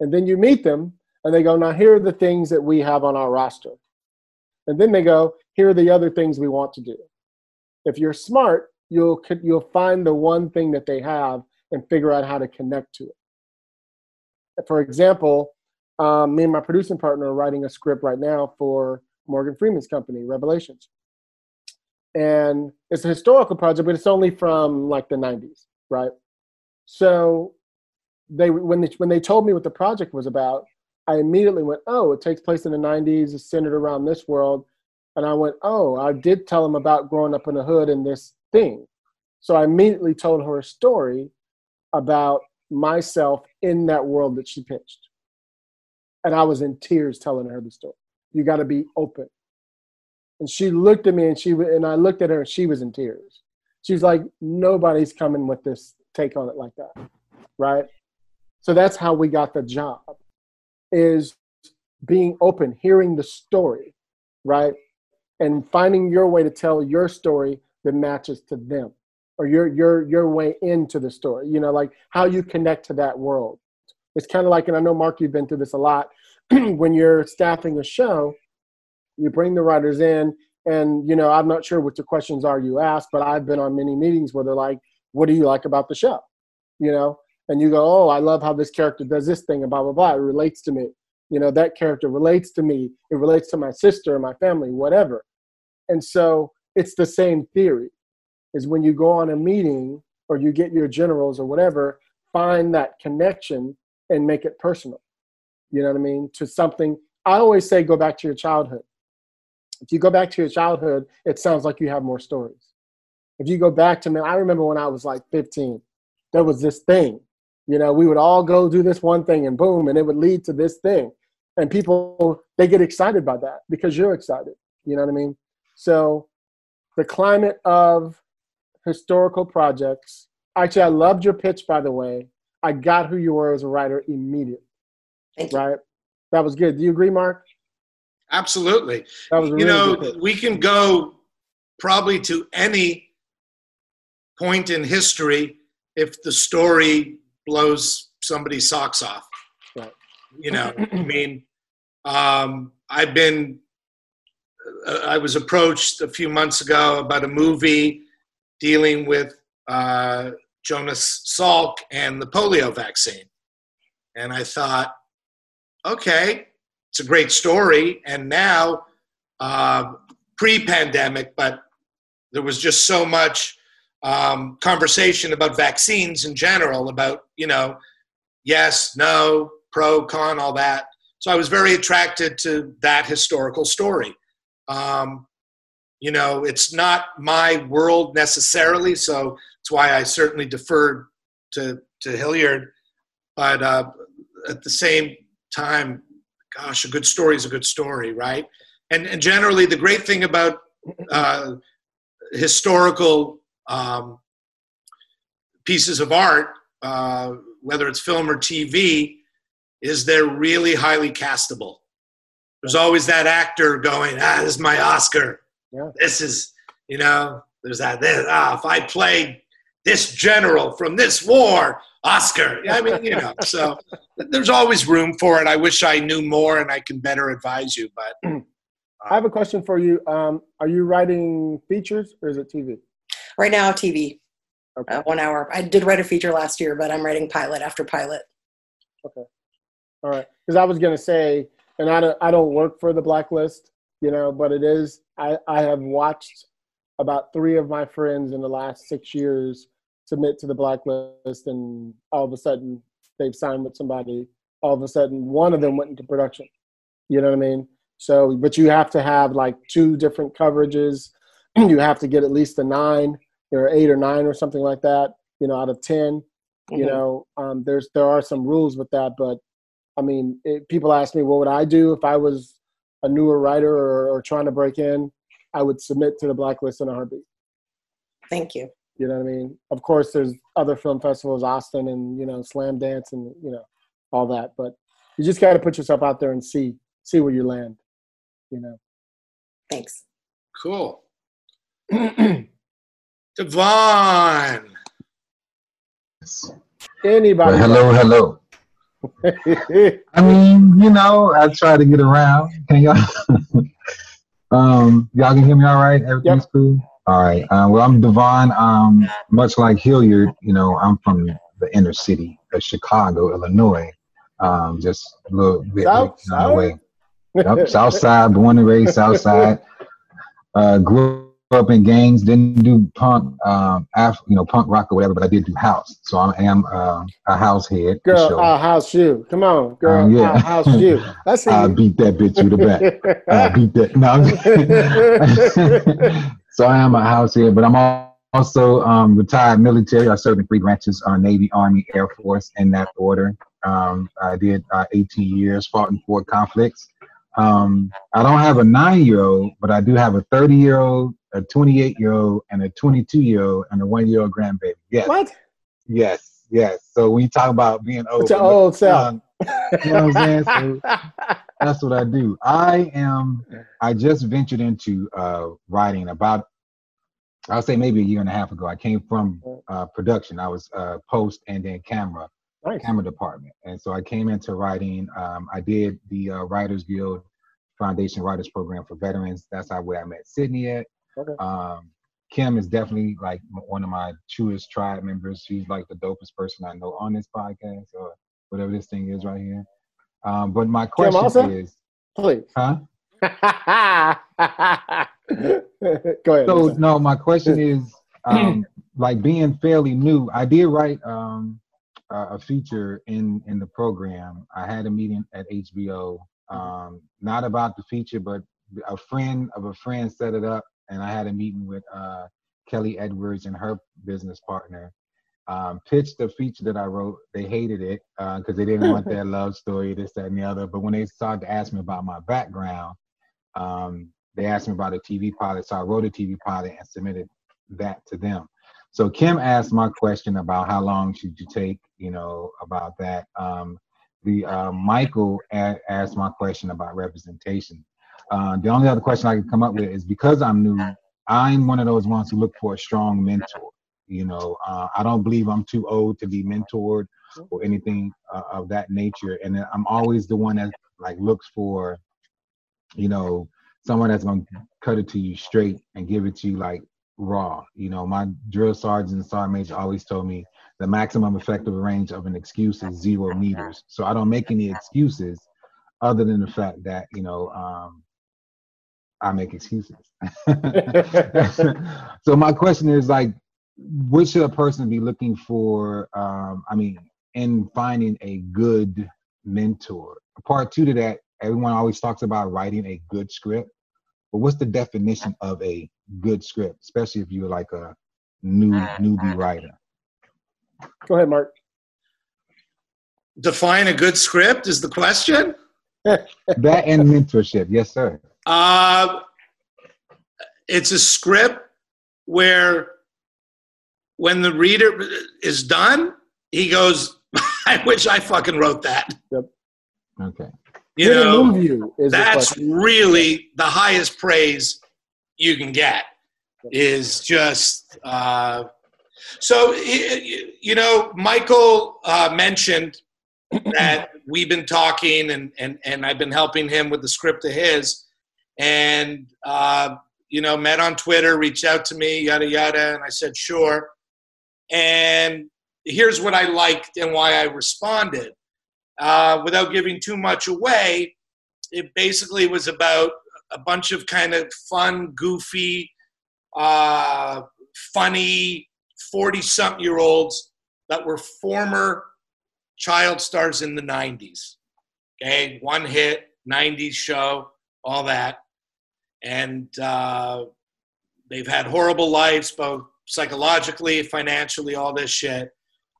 And then you meet them and they go now here are the things that we have on our roster. And then they go here are the other things we want to do. If you're smart you'll you'll find the one thing that they have and figure out how to connect to it for example um, me and my producing partner are writing a script right now for Morgan Freeman's company, Revelations. And it's a historical project, but it's only from like the 90s, right? So they when they when they told me what the project was about, I immediately went, "Oh, it takes place in the 90s, it's centered around this world." And I went, "Oh, I did tell them about growing up in the hood and this thing." So I immediately told her a story about myself in that world that she pitched and I was in tears telling her the story. You got to be open. And she looked at me, and she and I looked at her, and she was in tears. She's like, nobody's coming with this take on it like that, right? So that's how we got the job, is being open, hearing the story, right, and finding your way to tell your story that matches to them, or your your your way into the story. You know, like how you connect to that world it's kind of like, and I know Mark, you've been through this a lot. when you're staffing a show, you bring the writers in, and you know, I'm not sure what the questions are you ask, but I've been on many meetings where they're like, "What do you like about the show?" you know, and you go, oh, I love how this character does this thing and blah blah blah. It relates to me. You know, that character relates to me. It relates to my sister, and my family, whatever. And so it's the same theory. Is when you go on a meeting or you get your generals or whatever, find that connection and make it personal. You know what I mean? To something. I always say, go back to your childhood. If you go back to your childhood, it sounds like you have more stories. If you go back to me, I remember when I was like 15, there was this thing. You know, we would all go do this one thing and boom, and it would lead to this thing. And people, they get excited by that because you're excited. You know what I mean? So the climate of historical projects. Actually, I loved your pitch, by the way. I got who you were as a writer immediately. Thank you. Right? That was good. Do you agree, Mark? Absolutely. That was a you know, good pitch. we can go probably to any point in history if the story blows somebody's socks off. Right. You know, I mean, um, I've been, uh, I was approached a few months ago about a movie dealing with uh, Jonas Salk and the polio vaccine. And I thought, okay, it's a great story. And now, uh, pre pandemic, but there was just so much um, conversation about vaccines in general, about, you know, yes, no, pro, con, all that. So I was very attracted to that historical story. Um, you know, it's not my world necessarily, so it's why I certainly deferred to, to Hilliard. But uh, at the same time, gosh, a good story is a good story, right? And, and generally, the great thing about uh, historical um, pieces of art, uh, whether it's film or TV, is they're really highly castable. There's always that actor going, ah, this is my Oscar. Yeah. This is, you know, there's that, this, ah, if I played this general from this war, Oscar. I mean, you know, so there's always room for it. I wish I knew more and I can better advise you, but I have a question for you. Um, are you writing features or is it TV? Right now, TV. Okay. Uh, one hour. I did write a feature last year, but I'm writing pilot after pilot. Okay. All right. Because I was gonna say, and I don't, I don't work for the Blacklist, you know, but it is. I, I have watched about three of my friends in the last six years submit to the Blacklist, and all of a sudden they've signed with somebody. All of a sudden, one of them went into production. You know what I mean? So, but you have to have like two different coverages. you have to get at least a nine or eight or nine or something like that. You know, out of 10 You Mhm. know, um, there's there are some rules with that, but I mean, it, people ask me, what would I do if I was a newer writer or, or trying to break in? I would submit to the blacklist in a heartbeat. Thank you. You know what I mean? Of course, there's other film festivals, Austin and you know Slamdance and you know all that, but you just got to put yourself out there and see see where you land. You know. Thanks. cool. Devon. Anybody? Well, hello, hello. I mean, you know, I try to get around. Can y'all? um, y'all can hear me all right? Everything's cool. All right. Uh, well, I'm Devon. Um, much like Hilliard, you know, I'm from the inner city of Chicago, Illinois. Um, just a little bit South the Yep, South Side, born and raised South Side. Uh, grew up in gangs, didn't do punk, um, af- you know, punk rock or whatever, but I did do house. So I am uh, a house head. Girl, sure. I'll house you. Come on, girl. Um, yeah. I'll house you. That's I beat that bitch to the back. I beat that. No, so I am a house head, but I'm also um, retired military. I served in three branches: uh, Navy, Army, Air Force, in that order. Um, I did uh, 18 years, fought in four conflicts. Um, I don't have a nine-year-old, but I do have a 30-year-old, a 28-year-old, and a 22-year-old, and a one-year-old grandbaby. Yes. What? Yes. Yes. So when you talk about being old, It's your old self. you know what I'm saying? So that's what I do. I am. I just ventured into uh, writing about. I'll say maybe a year and a half ago. I came from uh, production. I was uh, post and then camera, Nice. camera department, and so I came into writing. Um, I did the uh, Writers Guild Foundation Writers Program for veterans. That's how where I met Sydney at. Okay. Um, Kim is definitely like one of my truest tribe members. She's like the dopest person I know on this podcast or whatever this thing is right here. Um, but my question also? is, Please. huh? Go ahead. So no, my question is, um, like being fairly new, I did write um, a a feature in in the program. I had a meeting at HBO, um, not about the feature, but a friend of a friend set it up, and I had a meeting with uh, Kelly Edwards and her business partner. Um, pitched the feature that I wrote. They hated it because they didn't want that love story, this, that, and the other. But when they started to ask me about my background, um, they asked me about a TV pilot, so I wrote a TV pilot and submitted that to them. So Kim asked my question about how long should you take, you know, about that. Um, the uh, Michael a- asked my question about representation. Uh, the only other question I can come up with is because I'm new, I'm one of those ones who look for a strong mentor. You know, uh, I don't believe I'm too old to be mentored or anything uh, of that nature, and I'm always the one that like looks for, you know, someone that's gonna cut it to you straight and give it to you like raw. You know, my drill sergeant and sergeant major always told me the maximum effective range of an excuse is zero meters. So I don't make any excuses other than the fact that, you know, um, I make excuses. so my question is like, what should a person be looking for? Um, I mean, in finding a good mentor. Part two to that, everyone always talks about writing a good script. But what's the definition of a good script, especially if you're like a new newbie writer? Go ahead, Mark. Define a good script is the question. that and mentorship, yes, sir. Uh, it's a script where when the reader is done, he goes, I wish I fucking wrote that. Yep. Okay. You Did know, you? That's really the highest praise you can get is just uh, so you know michael uh, mentioned that we've been talking and, and, and i've been helping him with the script of his and uh, you know met on twitter reached out to me yada yada and i said sure and here's what i liked and why i responded uh, without giving too much away, it basically was about a bunch of kind of fun, goofy, uh, funny 40 something year olds that were former child stars in the 90s. Okay, one hit, 90s show, all that. And uh, they've had horrible lives, both psychologically, financially, all this shit.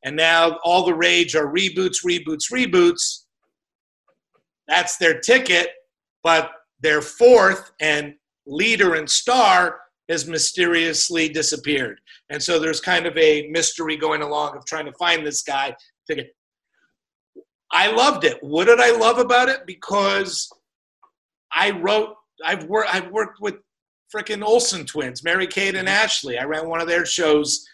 And now all the rage are reboots, reboots, reboots. That's their ticket, but their fourth and leader and star has mysteriously disappeared. And so there's kind of a mystery going along of trying to find this guy. I loved it. What did I love about it? Because I wrote, I've worked, I've worked with freaking Olsen twins, Mary Kate and Ashley. I ran one of their shows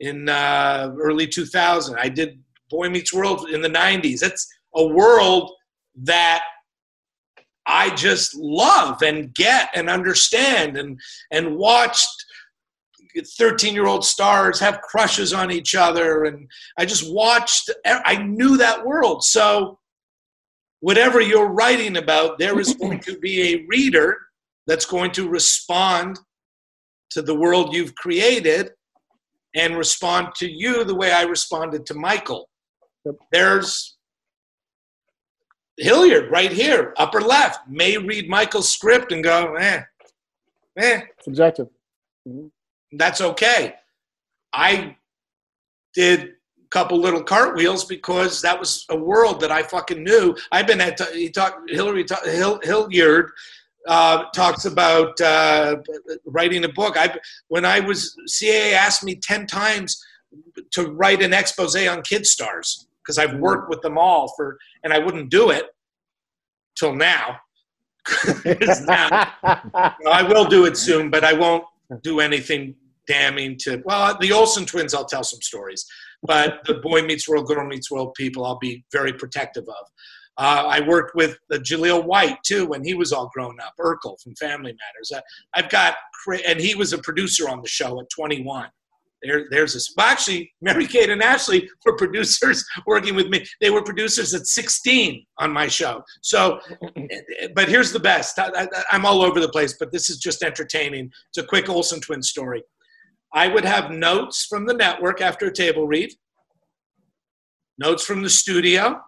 in uh, early 2000. I did Boy Meets World in the 90s. It's a world that I just love and get and understand and and watched 13 year old stars have crushes on each other and I just watched I knew that world so whatever you're writing about there is going to be a reader that's going to respond to the world you've created and respond to you the way I responded to Michael. There's Hilliard right here, upper left, may read Michael's script and go, eh, eh, Subjective. that's okay. I did couple little cartwheels because that was a world that I fucking knew. I've been at, he talked, Hillary, Hill, Hilliard uh, talks about uh, writing a book. I when I was CAA asked me ten times to write an expose on kid stars because I've worked with them all for, and I wouldn't do it till now. now I will do it soon, but I won't do anything damning to. Well, the Olsen twins, I'll tell some stories, but the boy meets world, girl meets world people, I'll be very protective of. Uh, I worked with uh, Jaleel White too when he was all grown up. Urkel from Family Matters. I, I've got, and he was a producer on the show at 21. There, there's a. Well, actually, Mary Kate and Ashley were producers working with me. They were producers at 16 on my show. So, but here's the best. I, I'm all over the place, but this is just entertaining. It's a quick Olsen twin story. I would have notes from the network after a table read, notes from the studio,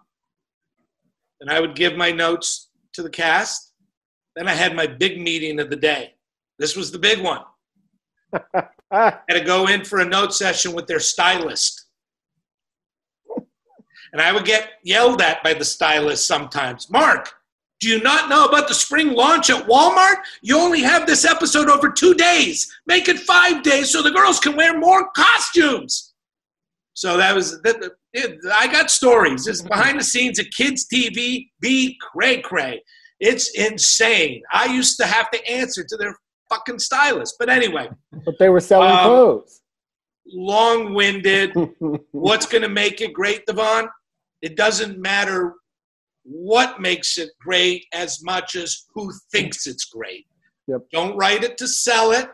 and I would give my notes to the cast. Then I had my big meeting of the day. This was the big one. I had to go in for a note session with their stylist. And I would get yelled at by the stylist sometimes. Mark, do you not know about the spring launch at Walmart? You only have this episode over two days. Make it five days so the girls can wear more costumes. So that was, that, it, I got stories. This is behind the scenes of kids' TV, be cray cray. It's insane. I used to have to answer to their fucking stylist. But anyway. But they were selling Um, clothes. long winded. What's going to make it great, Devon? It doesn't matter what makes it great as much as who thinks it's great. Yep. Don't write it to sell it.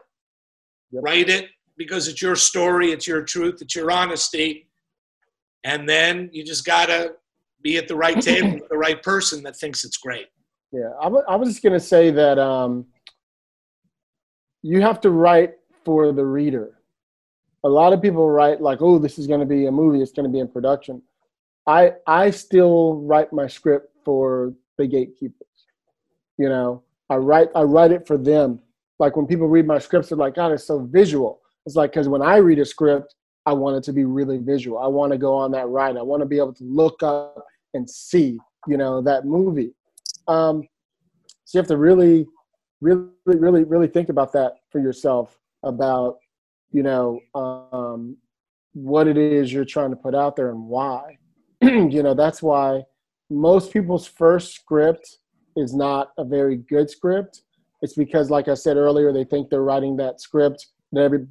Write it because it's your story, it's your truth, it's your honesty. And then you just got to be at the right table with the right person that thinks it's great. Yeah, I was just gonna say that um, you have to write for the reader. A lot of people write like, "Oh, this is gonna be a movie. It's gonna be in production." I I still write my script for the gatekeepers. You know, I write I write it for them. Like when people read my scripts, they're like, "God, it's so visual." It's like because when I read a script, I want it to be really visual. I want to go on that ride. I want to be able to look up and see, you know, that movie. Um, so you have to really, really, really, really think about that for yourself about, you know, um, what it is you're trying to put out there and why. you know, that's why most people's first script is not a very good script. It's because, like I said earlier, they think they're writing that script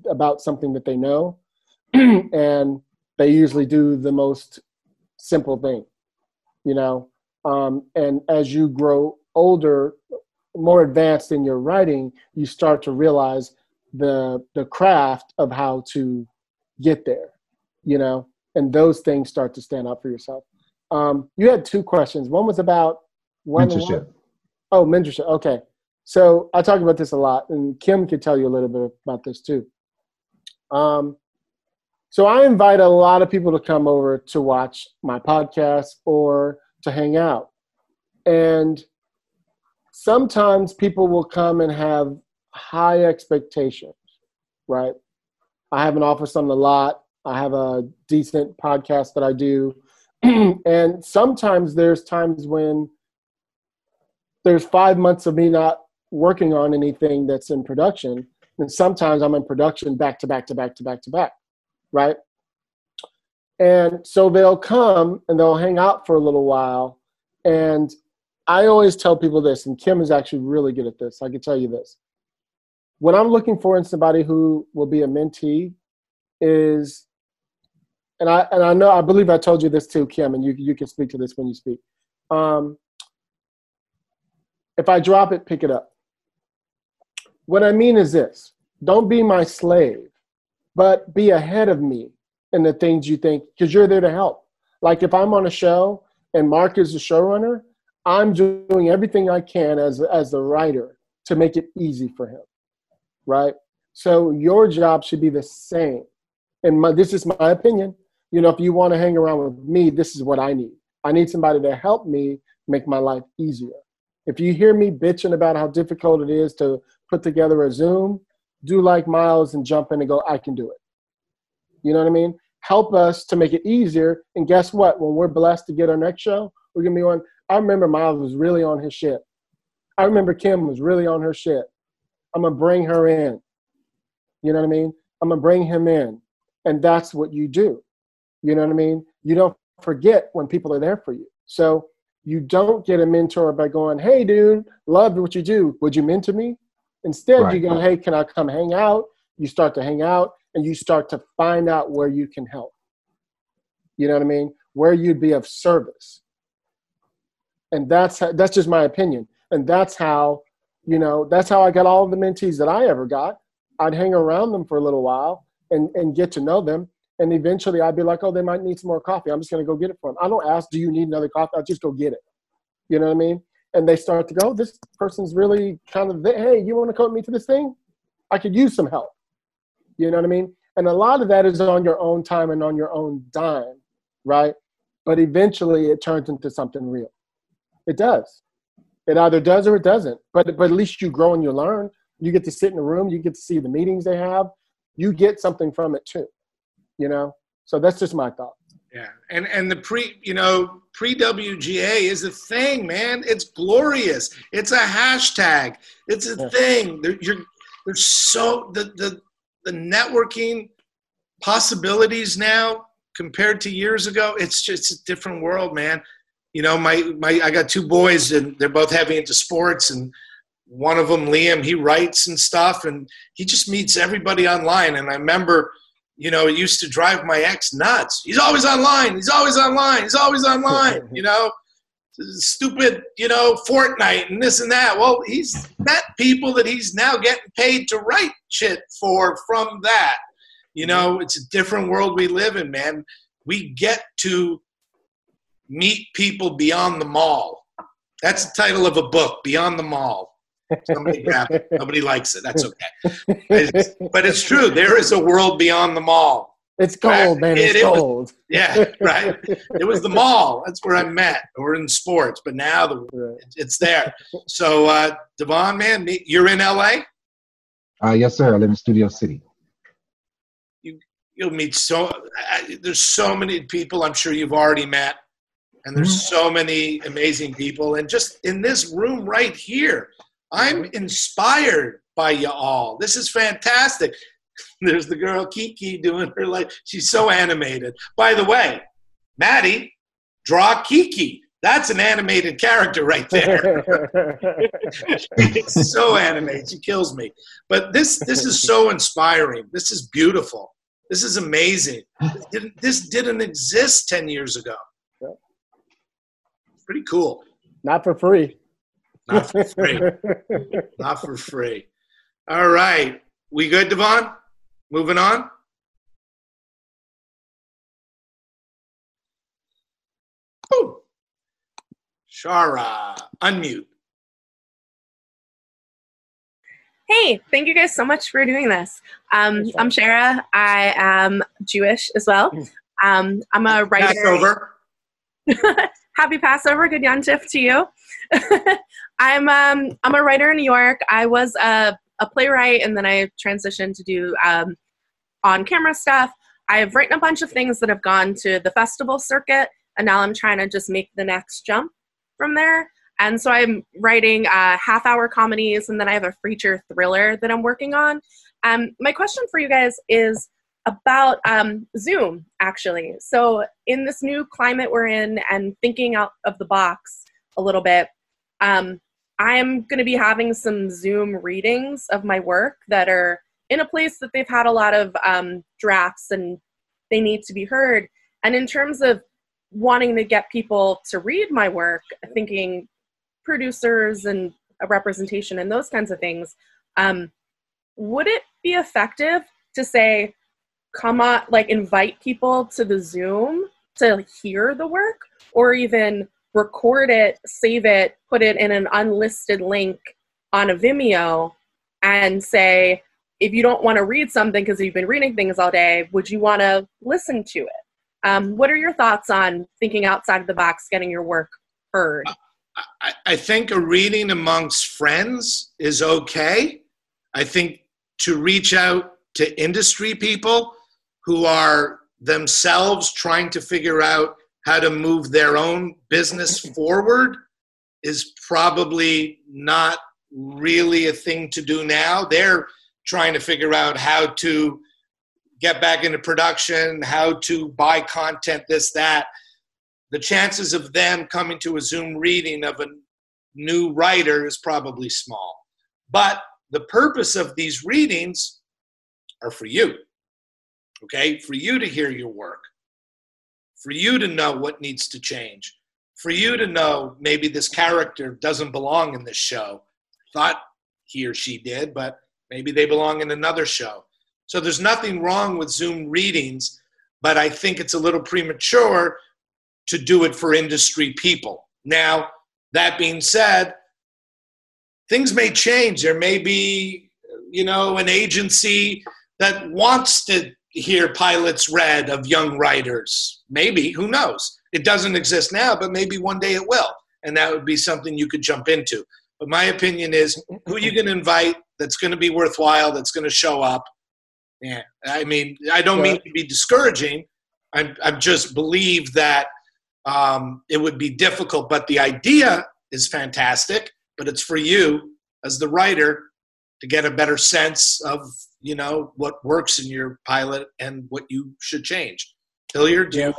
about something that they know, and they usually do the most simple thing, you know. Um, and as you grow older, more advanced in your writing, you start to realize the the craft of how to get there, you know, and those things start to stand out for yourself. Um, you had two questions. One was about when Mentorship. Oh, mentorship. Okay. So I talk about this a lot, and Kim could tell you a little bit about this too. Um, so I invite a lot of people to come over to watch my podcast or to hang out. And sometimes people will come and have high expectations, right? I have an office on the lot. I have a decent podcast that I do. and sometimes there's times when there's five months of me not working on anything that's in production. And sometimes I'm in production back to back to back to back to back, right? And so they'll come and they'll hang out for a little while. And I always tell people this, and Kim is actually really good at this. I can tell you this. When I'm looking for in somebody who will be a mentee, is and I and I know I believe I told you this too, Kim, and you you can speak to this when you speak. Um, if I drop it, pick it up. What I mean is this: don't be my slave, but be ahead of me in the things you think, because you're there to help. Like if I'm on a show and Mark is the showrunner, I'm doing everything I can as as the writer to make it easy for him, right? So your job should be the same. And my, this is my opinion. You know, if you want to hang around with me, this is what I need. I need somebody to help me make my life easier. If you hear me bitching about how difficult it is to put together a Zoom, do like Miles and jump in and go, I can do it. You know what I mean? Help us to make it easier. And guess what? When we're blessed to get our next show, we're gonna be on. I remember Miles was really on his shit. I remember Kim was really on her shit. I'm gonna bring her in. You know what I mean? I'm gonna bring him in. And that's what you do. You know what I mean? You don't forget when people are there for you. So you don't get a mentor by going, hey, dude, love what you do. Would you mentor me? Instead, you go, hey, can I come hang out? You start to hang out and you start to find out where you can help. You know what I mean? Where you'd be of service. and that's how, that's just my opinion, and that's how you know that's how I got all the mentees that I ever got. I'd hang around them for a little while and and get to know them, and eventually I'd be like, oh, they might need some more coffee. I'm just gonna go get it for them. I don't ask, do you need another coffee? I just go get it. You know what I mean? And they start to go, oh, this person's really kind of, hey, you want to coach me to this thing? I could use some help. You know what I mean? And a lot of that is on your own time and on your own dime, right? But eventually it turns into something real. It does. It either does or it doesn't. But but at least you grow and you learn. You get to sit in the room, you get to see the meetings they have. You get something from it too. You know? So that's just my thought. Yeah, and and the pre, you know, pre WGA is a thing, man. It's glorious. It's a hashtag. It's a thing. There, you're, there's so the the the networking possibilities now compared to years ago. It's just a different world, man. You know, my my I got two boys and they're both heavy into sports and one of them Liam he writes and stuff and he just meets everybody online and I remember you know, it used to drive my ex nuts. He's always online. He's always online. He's always online. you know, stupid, you know, Fortnite and this and that. Well, he's met people that he's now getting paid to write shit for from that. You know, it's a different world we live in, man. We get to meet people beyond the mall. That's the title of a book, Beyond the Mall. Somebody grab it. Nobody likes it. That's okay. It's, but it's true. There is a world beyond the mall. It's cold, man. It's it, cold. Was, yeah, right. It was the mall. That's where I met. We're in sports, but now the, it's there. So, uh, Devon, man, you're in LA. Uh, yes, sir. I live in Studio City. You you'll meet so. Uh, there's so many people. I'm sure you've already met, and there's mm-hmm. so many amazing people. And just in this room right here, I'm mm-hmm. inspired by you all. This is fantastic. There's the girl Kiki doing her life. She's so animated. By the way, Maddie, draw Kiki. That's an animated character right there. it's so animated. She kills me. But this this is so inspiring. This is beautiful. This is amazing. This didn't, this didn't exist 10 years ago. Pretty cool. Not for free. Not for free. Not for free. All right. We good, Devon? Moving on? Ooh. Shara, unmute. Hey, thank you guys so much for doing this. Um, I'm Shara. I am Jewish as well. Um, I'm a writer. Passover. Happy Passover. Good Yontif to you. I'm um, I'm a writer in New York. I was a, a playwright, and then I transitioned to do um, on camera stuff. I've written a bunch of things that have gone to the festival circuit, and now I'm trying to just make the next jump from there. And so I'm writing uh, half hour comedies, and then I have a feature thriller that I'm working on. Um, my question for you guys is about um, Zoom, actually. So, in this new climate we're in and thinking out of the box a little bit, um, I'm going to be having some Zoom readings of my work that are in a place that they've had a lot of um, drafts and they need to be heard. And in terms of wanting to get people to read my work, thinking producers and a representation and those kinds of things, um, would it be effective to say, come on, like invite people to the Zoom to hear the work, or even record it, save it, put it in an unlisted link on a Vimeo, and say, if you don't want to read something because you've been reading things all day, would you want to listen to it? Um, what are your thoughts on thinking outside of the box, getting your work heard? I, I think a reading amongst friends is okay. I think to reach out to industry people who are themselves trying to figure out how to move their own business forward is probably not really a thing to do now. They're trying to figure out how to get back into production, how to buy content, this, that. The chances of them coming to a Zoom reading of a new writer is probably small. But the purpose of these readings are for you, okay? For you to hear your work for you to know what needs to change, for you to know maybe this character doesn't belong in this show. Thought he or she did, but maybe they belong in another show. So there's nothing wrong with Zoom readings, but I think it's a little premature to do it for industry people. Now, that being said, things may change. There may be, you know, an agency that wants to hear pilots read of young writers. Maybe, who knows? It doesn't exist now, but maybe one day it will. And that would be something you could jump into. But my opinion is who you can invite that's going to be worthwhile, that's going to show up. Yeah. I mean, I don't mean to be discouraging. I, I just believe that um, it would be difficult, but the idea is fantastic. But it's for you as the writer to get a better sense of you know what works in your pilot and what you should change. Hilliard, do you?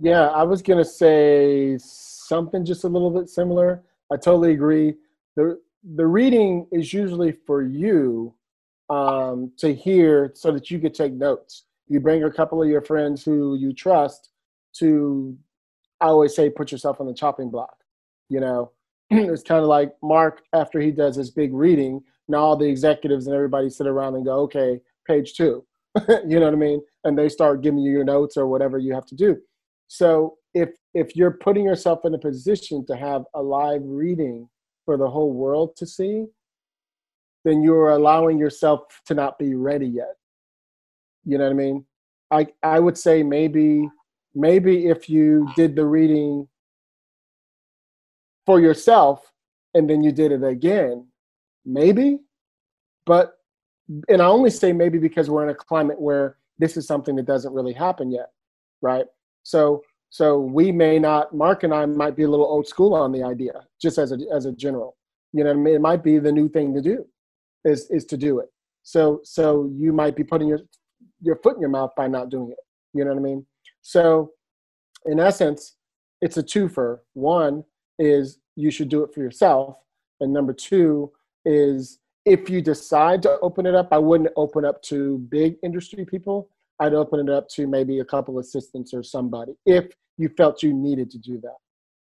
Yeah, I was gonna say something just a little bit similar. I totally agree. the The reading is usually for you um, to hear, so that you could take notes. You bring a couple of your friends who you trust to. I always say, put yourself on the chopping block. You know, it's kind of like Mark after he does his big reading. Now all the executives and everybody sit around and go, okay, page two. you know what I mean? And they start giving you your notes or whatever you have to do. So if if you're putting yourself in a position to have a live reading for the whole world to see, then you're allowing yourself to not be ready yet. You know what I mean? I I would say maybe maybe if you did the reading for yourself and then you did it again, maybe. But and I only say maybe because we're in a climate where this is something that doesn't really happen yet, right? So so we may not Mark and I might be a little old school on the idea, just as a as a general. You know, I mean? it might be the new thing to do, is is to do it. So so you might be putting your your foot in your mouth by not doing it. You know what I mean? So in essence, it's a twofer. One, is you should do it for yourself. And number two is if you decide to open it up, I wouldn't open up to big industry people. I'd open it up to maybe a couple assistants or somebody if you felt you needed to do that.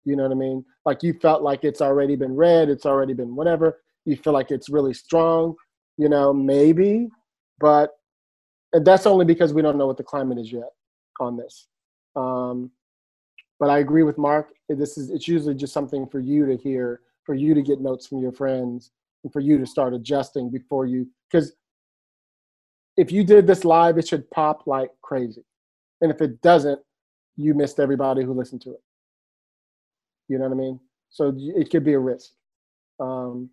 You know what I mean? Like you felt like it's already been read, it's already been whatever. You feel like it's really strong, you know, maybe, but that's only because we don't know what the climate is yet on this. Um, but I agree with Mark. This is it's usually just something for you to hear, for you to get notes from your friends, and for you to start adjusting before you. Because if you did this live, it should pop like crazy, and if it doesn't, you missed everybody who listened to it. You know what I mean? So it could be a risk. Um,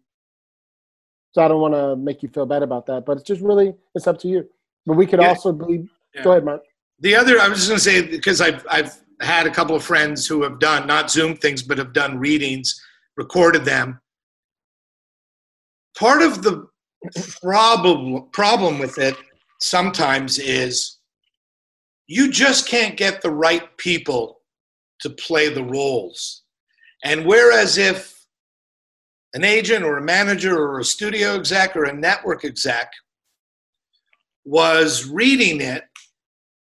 so I don't want to make you feel bad about that, but it's just really it's up to you. But we could yeah. also believe. Yeah. Go ahead, Mark. The other, I was just going to say because I've I've had a couple of friends who have done not Zoom things, but have done readings, recorded them. Part of the problem problem with it sometimes is you just can't get the right people to play the roles. And whereas if an agent or a manager or a studio exec or a network exec was reading it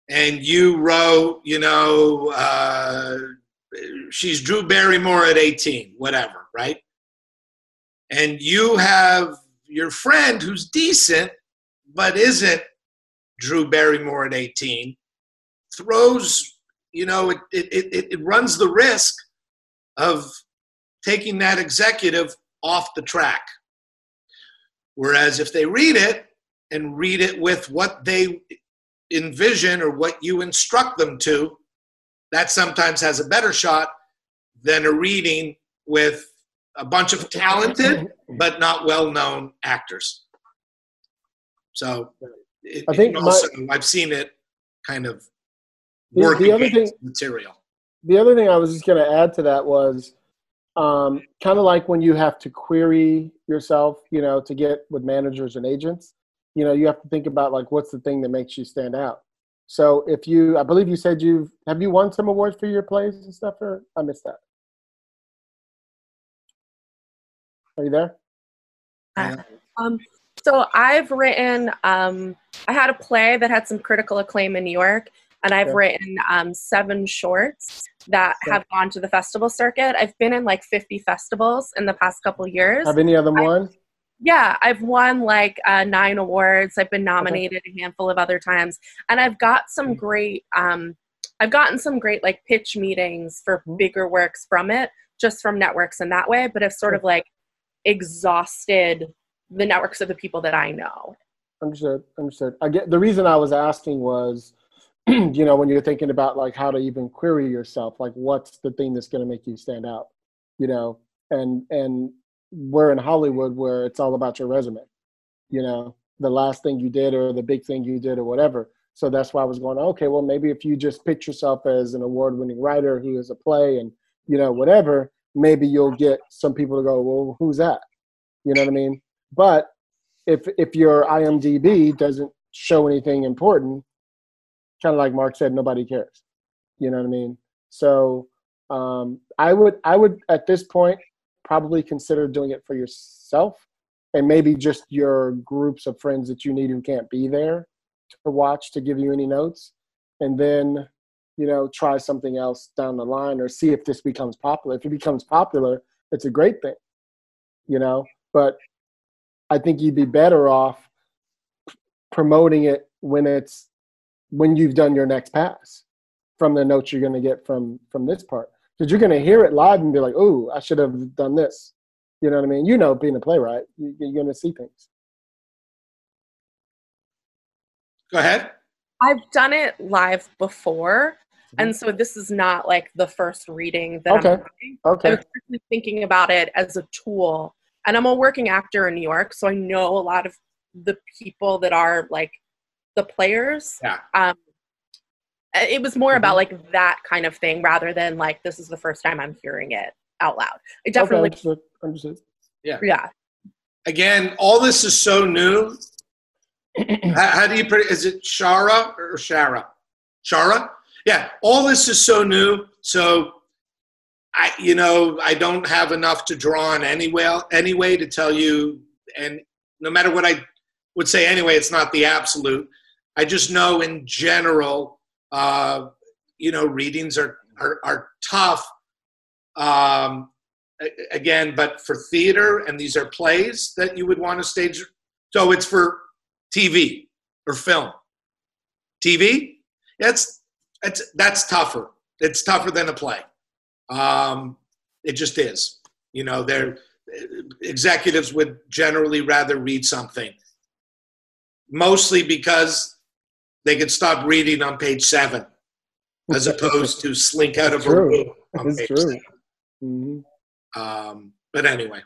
and you wrote, you know, uh, she's Drew Barrymore at 18, whatever, right? And you have your friend who's decent, but isn't Drew Barrymore at 18, throws, you know, it, it, it, it runs the risk of taking that executive off the track. Whereas if they read it and read it with what they envision or what you instruct them to, that sometimes has a better shot than a reading with a bunch of talented but not well known actors. So it, I think also, my, I've seen it kind of work the, the other thing, material. The other thing I was just going to add to that was um, kind of like when you have to query yourself, you know, to get with managers and agents you know you have to think about like what's the thing that makes you stand out so if you i believe you said you've have you won some awards for your plays and stuff or i missed that are you there uh, um, so i've written um, i had a play that had some critical acclaim in new york and I've Yeah. written um, seven shorts that Yeah. have gone to the festival circuit. I've been in like 50 festivals in the past couple years. Have any of them won? Yeah, I've won like uh, nine awards. I've been nominated a handful of other times, and I've got some great. Um, I've gotten some great like pitch meetings for bigger works from it, just from networks in that way. But I've sort of like exhausted the networks of the people that I know. Understood. Understood. I get the reason I was asking was, you know, when you're thinking about like how to even query yourself, like what's the thing that's going to make you stand out, you know, and and we're in Hollywood where it's all about your resume, you know, the last thing you did or the big thing you did or whatever. So that's why I was going, okay, well maybe if you just pitch yourself as an award-winning writer who is a play and you know whatever, maybe you'll get some people to go, well, who's that? You know what I mean? But if if your IMDb doesn't show anything important, kind of like Mark said, nobody cares. You know what I mean? So um, I would I would at this point probably consider doing it for yourself and maybe just your groups of friends that you need who can't be there to watch to give you any notes, and then you know try something else down the line or see if this becomes popular. If it becomes popular, it's a great thing, you know. But I think you'd be better off promoting it when it's when you've done your next pass from the notes you're going to get from from this part because you're going to hear it live and be like oh i should have done this you know what i mean you know being a playwright you're going to see things Go ahead. I've done it live before, and so this is not like the first reading that Okay. I'm doing. Okay. I was actually thinking about it as a tool, and I'm a working actor in New York, so I know a lot of the people that are like the players. Yeah. Um, it was more about like that kind of thing rather than like this is the first time I'm hearing it out loud. I definitely, okay, understood, understood. Yeah. yeah. Again, all this is so new. how, how do you put Is it Shara or Shara? Shara? Yeah. All this is so new. So I, you know, I don't have enough to draw on anyway, anyway to tell you. And no matter what I would say anyway, it's not the absolute. I just know in general, uh, you know, readings are are, are tough. Um, again, but for theater, and these are plays that you would want to stage. So it's for TV or film. TV, that's that's that's tougher. It's tougher than a play. Um, it just is. You know, they're executives would generally rather read something, mostly because they could stop reading on page seven, as opposed to slink out of a room on It's page true. seven. Mhm. Um, but anyway,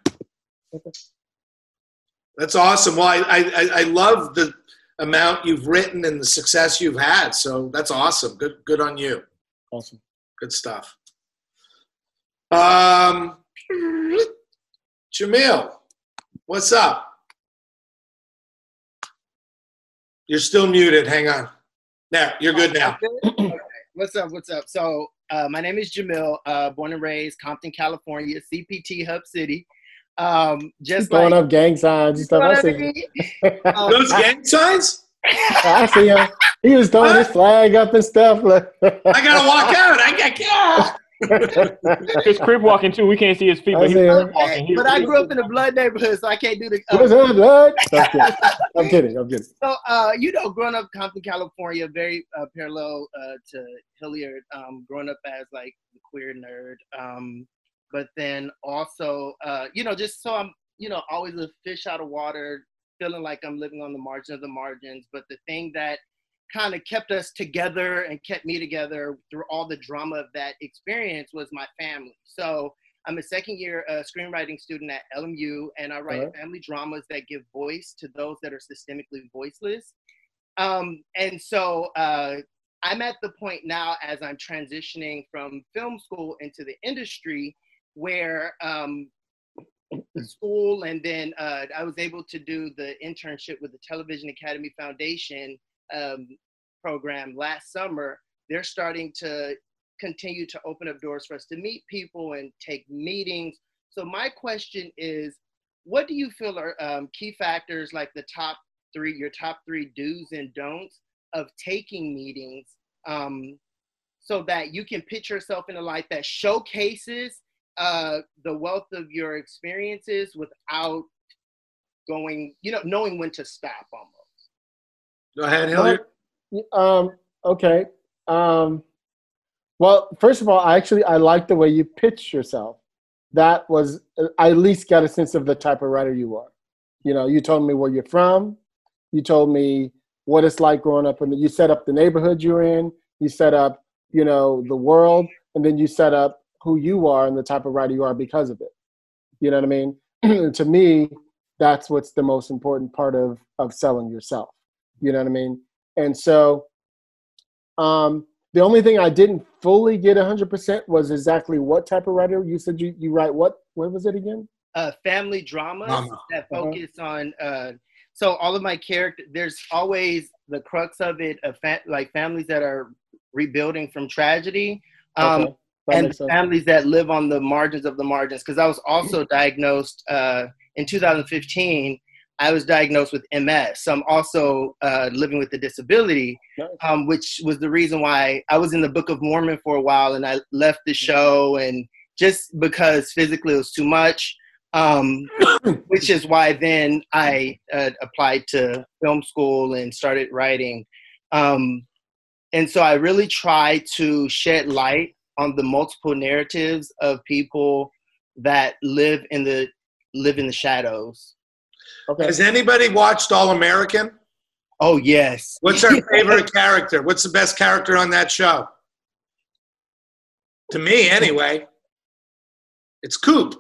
that's awesome. Well, I, I- I love the amount you've written and the success you've had. So that's awesome. Good, good on you. Awesome. Good stuff. Um, Jamil, what's up? You're still muted. Hang on. There, you're good now. Okay. What's up? What's up? So, uh, my name is Jamil, uh, born and raised Compton, California, CPT Hub City. Um, just throwing like up gang signs and stuff. I see. mean? Um, Those gang signs? I see him. He was throwing his flag up and stuff. I gotta walk out. I can't. It's crip walking too. We can't see his feet, but he's see him. walking. He- but I grew up in a blood neighborhood, so I can't do the. uh, What's up, blood? I'm kidding. I'm kidding. I'm kidding. So, uh, you know, growing up Compton, California, very uh, parallel uh, to Hilliard, um, growing up as like the queer nerd. Um, but then also, uh, you know, just so I'm, you know, always a fish out of water, feeling like I'm living on the margin of the margins. But the thing that kind of kept us together and kept me together through all the drama of that experience was my family. So I'm a second year uh, screenwriting student at LMU, and I write Alright. family dramas that give voice to those that are systemically voiceless. Um, and so uh, I'm at the point now as I'm transitioning from film school into the industry where um, school and then uh, I was able to do the internship with the Television Academy Foundation um, program last summer. They're starting to continue to open up doors for us to meet people and take meetings. So my question is, what do you feel are um, key factors like the top three, your top three do's and don'ts of taking meetings um, so that you can put yourself in a light that showcases uh, the wealth of your experiences without going, you know, knowing when to stop almost. Go ahead, Hilliard. Um, okay. Um, well, first of all, I actually I like the way you pitched yourself. That was I at least got a sense of the type of writer you are. You know, you told me where you're from. You told me what it's like growing up, and you set up the neighborhood you're in. You set up, you know, the world, and then you set up who you are and the type of writer you are because of it. You know what I mean? to me, that's what's the most important part of of selling yourself. You know what I mean? And so, um, the only thing I didn't fully get 100% was exactly what type of writer you said you, you write. What what was it again? Uh, family dramas Drama. that Uh-huh. focus on. Uh, so all of my character, there's always the crux of it of fa- like families that are rebuilding from tragedy. Um, Okay, that and families that live on the margins of the margins. Because I was also diagnosed uh, in 2015. I was diagnosed with MS. So I'm also uh, living with a disability, um, which was the reason why I was in the Book of Mormon for a while, and I left the show, and just because physically it was too much. Um, which is why then I uh, applied to film school and started writing. Um, and so I really try to shed light on the multiple narratives of people that live in the live in the shadows. Okay. Has anybody watched All American? Oh yes. What's our favorite character? What's the best character on that show? To me, anyway, it's Coop.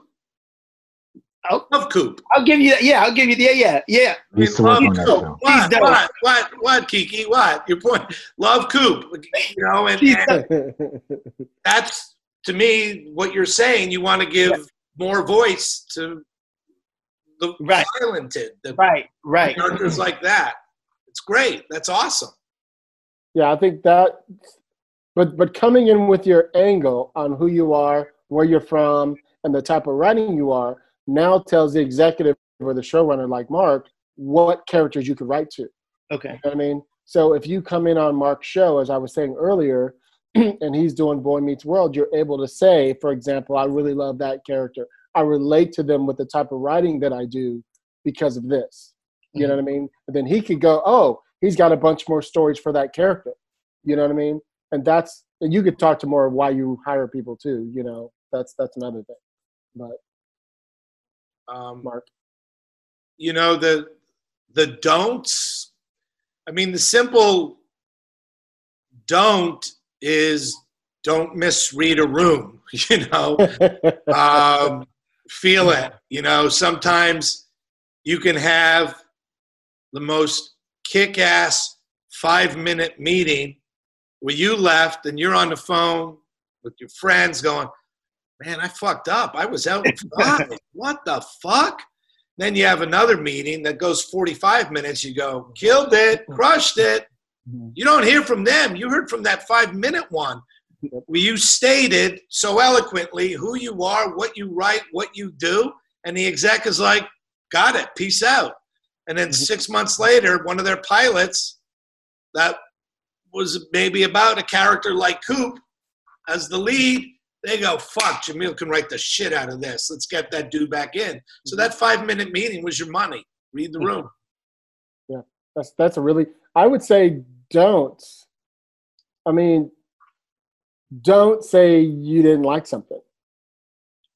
I love Coop. I'll give you that. Yeah, I'll give you the yeah, yeah, yeah. We used to work on that show. What, what, what, what, Kiki? What? Your point? Love Coop. You know, and, and that's to me what you're saying. You want to give more voice to the right. talented, the right, right. characters like that. It's great. That's awesome. Yeah, I think that. But but coming in with your angle on who you are, where you're from, and the type of writing you are, now tells the executive or the showrunner like Mark what characters you could write to. Okay. You know I mean, so if you come in on Mark's show, as I was saying earlier, and he's doing Boy Meets World, you're able to say, for example, I really love that character. I relate to them with the type of writing that I do because of this. You know mm-hmm. what I mean? And then he could go, oh, he's got a bunch more stories for that character. You know what I mean? And that's and you could talk to more of why you hire people too. You know, that's that's another thing. But Um, Mark, you know the the don'ts. I mean, the simple don't is don't misread a room. You know, um, feel it. You know, sometimes you can have the most kick-ass five-minute meeting where you left and you're on the phone with your friends going, "Man, I fucked up. I was out five. what the fuck?" Then you have another meeting that goes 45 minutes. You go, killed it, crushed it. Mm-hmm. You don't hear from them. You heard from that five minute one where you stated so eloquently who you are, what you write, what you do. And the exec is like, got it, peace out. And then mm-hmm. six months later, one of their pilots that was maybe about a character like Coop as the lead, they go, fuck, Jamil can write the shit out of this. Let's get that dude back in. So that five minute meeting was your money. Read the room. yeah, that's that's a really. I would say don't. I mean, don't say you didn't like something.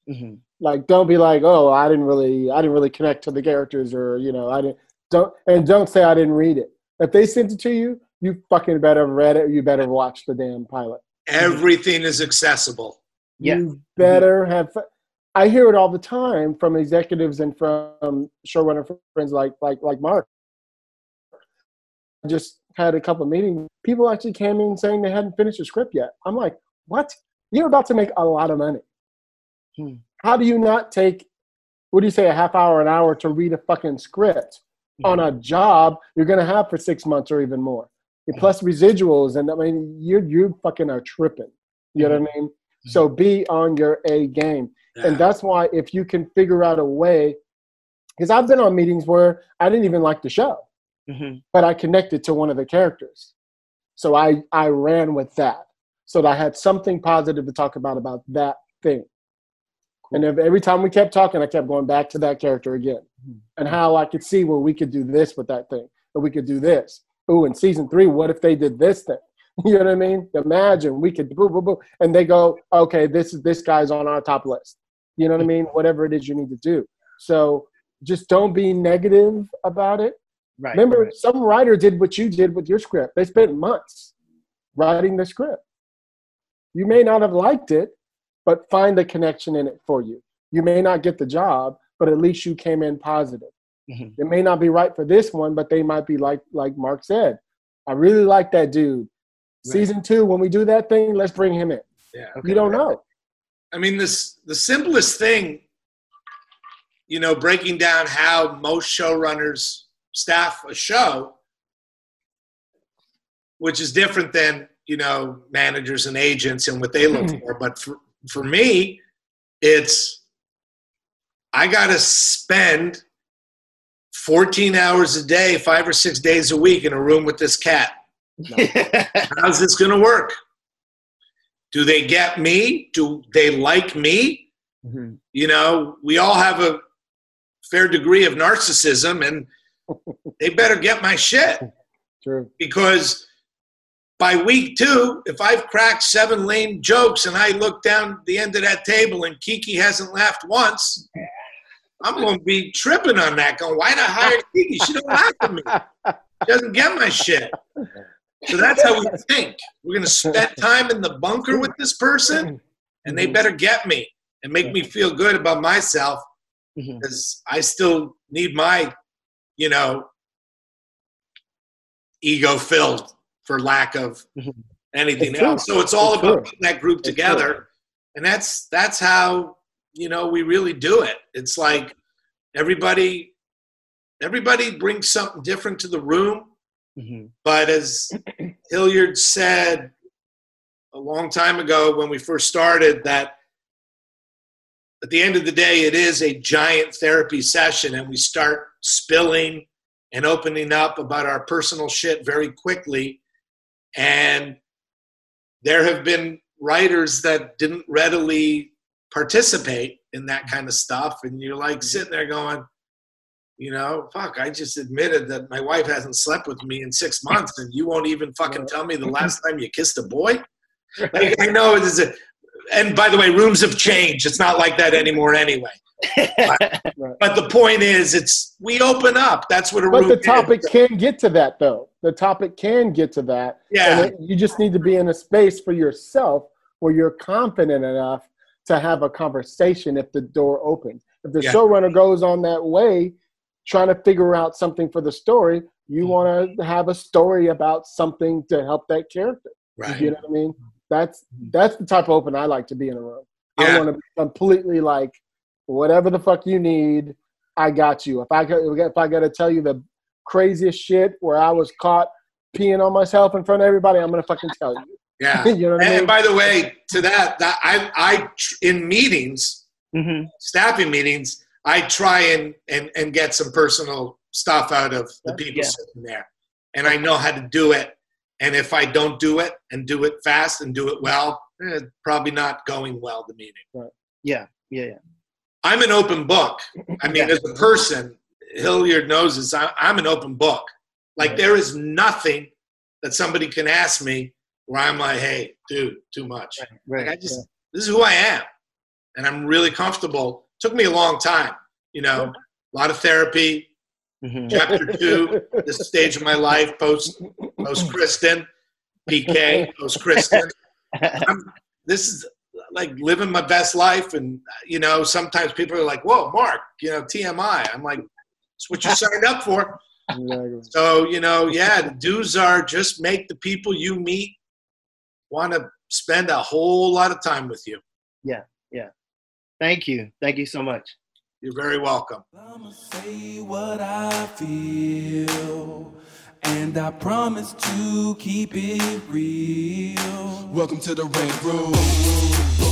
Mm-hmm. Like, don't be like, oh, I didn't really, I didn't really connect to the characters, or you know, I didn't. Don't and don't say I didn't read it. If they sent it to you, you fucking better read it. Or you better watch the damn pilot. Everything is accessible. You mm-hmm. better have. I hear it all the time from executives and from showrunner friends like like like Mark. I just had a couple of meetings. People actually came in saying they hadn't finished the script yet. I'm like, what? You're about to make a lot of money. Hmm. How do you not take, what do you say, a half hour, an hour to read a fucking script hmm. on a job you're going to have for six months or even more? And Plus residuals, and I mean, you you fucking are tripping. You know what I mean? So be on your A game. And that's why if you can figure out a way, because I've been on meetings where I didn't even like the show, Mm-hmm. but I connected to one of the characters. So I I ran with that, so that I had something positive to talk about about that thing. And if every time we kept talking, I kept going back to that character again, and how I could see where we could do this with that thing, or we could do this. Ooh, in season three, what if they did this thing? You know what I mean? Imagine we could boo boo boo, and they go, okay, this is this guy's on our top list. You know what I mean? Whatever it is you need to do. So just don't be negative about it. Right. Remember, right. some writer did what you did with your script. They spent months writing the script. You may not have liked it, but find the connection in it for you. You may not get the job, but at least you came in positive. Mhm. It may not be right for this one, but they might be like like Mark said. I really like that dude. Season two, when we do that thing, let's bring him in. Yeah. You don't know. I mean, this the simplest thing, you know, breaking down how most showrunners staff a show, which is different than you know managers and agents and what they look hmm. for. But for for me, it's I got to spend 14 hours a day, five or six days a week in a room with this cat. How's this going to work? Do they get me? Do they like me? Mm-hmm. You know, we all have a fair degree of narcissism, and they better get my shit. True. Because by week two, if I've cracked seven lame jokes and I look down the end of that table and Kiki hasn't laughed once, I'm going to be tripping on that. Going, why did I hire Kiki? She don't laugh at me. She doesn't get my shit. So that's how we think. We're going to spend time in the bunker with this person, and they mm-hmm. better get me and make me feel good about myself mm-hmm. because I still need my, you know, ego filled for lack of mm-hmm. anything It's true. else. So it's all It's about true. putting that group It's together, and that's that's how you know we really do it. It's like everybody everybody brings something different to the room. Mm-hmm. But as Hilliard said a long time ago when we first started, that at the end of the day, it is a giant therapy session, and we start spilling and opening up about our personal shit very quickly. And there have been writers that didn't readily participate in that kind of stuff. And you're like mm-hmm. sitting there going, you know, fuck, I just admitted that my wife hasn't slept with me in six months, and you won't even fucking tell me the last time you kissed a boy? Like, I know it is a, and by the way, rooms have changed. It's not like that anymore anyway. But, but the point is, it's we open up. That's what a But room the topic is. can get to that, though. The topic can get to that. Yeah. And it- you just need to be in a space for yourself where you're confident enough to have a conversation if the door opens. If the Yeah. showrunner goes on that way, trying to figure out something for the story, you mm-hmm. want to have a story about something to help that character. Right. You know what I mean? Mm-hmm. That's mm-hmm. that's the type of open I like to be in a room. I want to be completely like, whatever the fuck you need, I got you. If I got, if I got to tell you the craziest shit where I was caught peeing on myself in front of everybody, I'm gonna fucking tell you. Yeah. you know what I and by the way, to that, that I, I in meetings, staffing meetings, I try and, and and get some personal stuff out of the people Yeah. sitting there, and I know how to do it. And if I don't do it and do it fast and do it well, eh, probably not going well. The meeting. Right. Yeah, yeah, yeah. I'm an open book. I mean, as a person, Hilliard knows this. I, I'm an open book. Like there is nothing that somebody can ask me where I'm like, "Hey, dude, too much." Right. Like I just this is who I am, and I'm really comfortable. Took me a long time, you know, a lot of therapy. Mm-hmm. Chapter two, this stage of my life, post post Kristen, PK, post Kristen. I'm- This is like living my best life, and you know, sometimes people are like, "Whoa, Mark, you know, TMI." I'm like, "It's what you signed up for." So you know, yeah, the dues are just make the people you meet want to spend a whole lot of time with you. Yeah. Thank you. Thank you so much. You're very welcome. Say what I feel, and I promise to keep it real. Welcome to the Rant Room.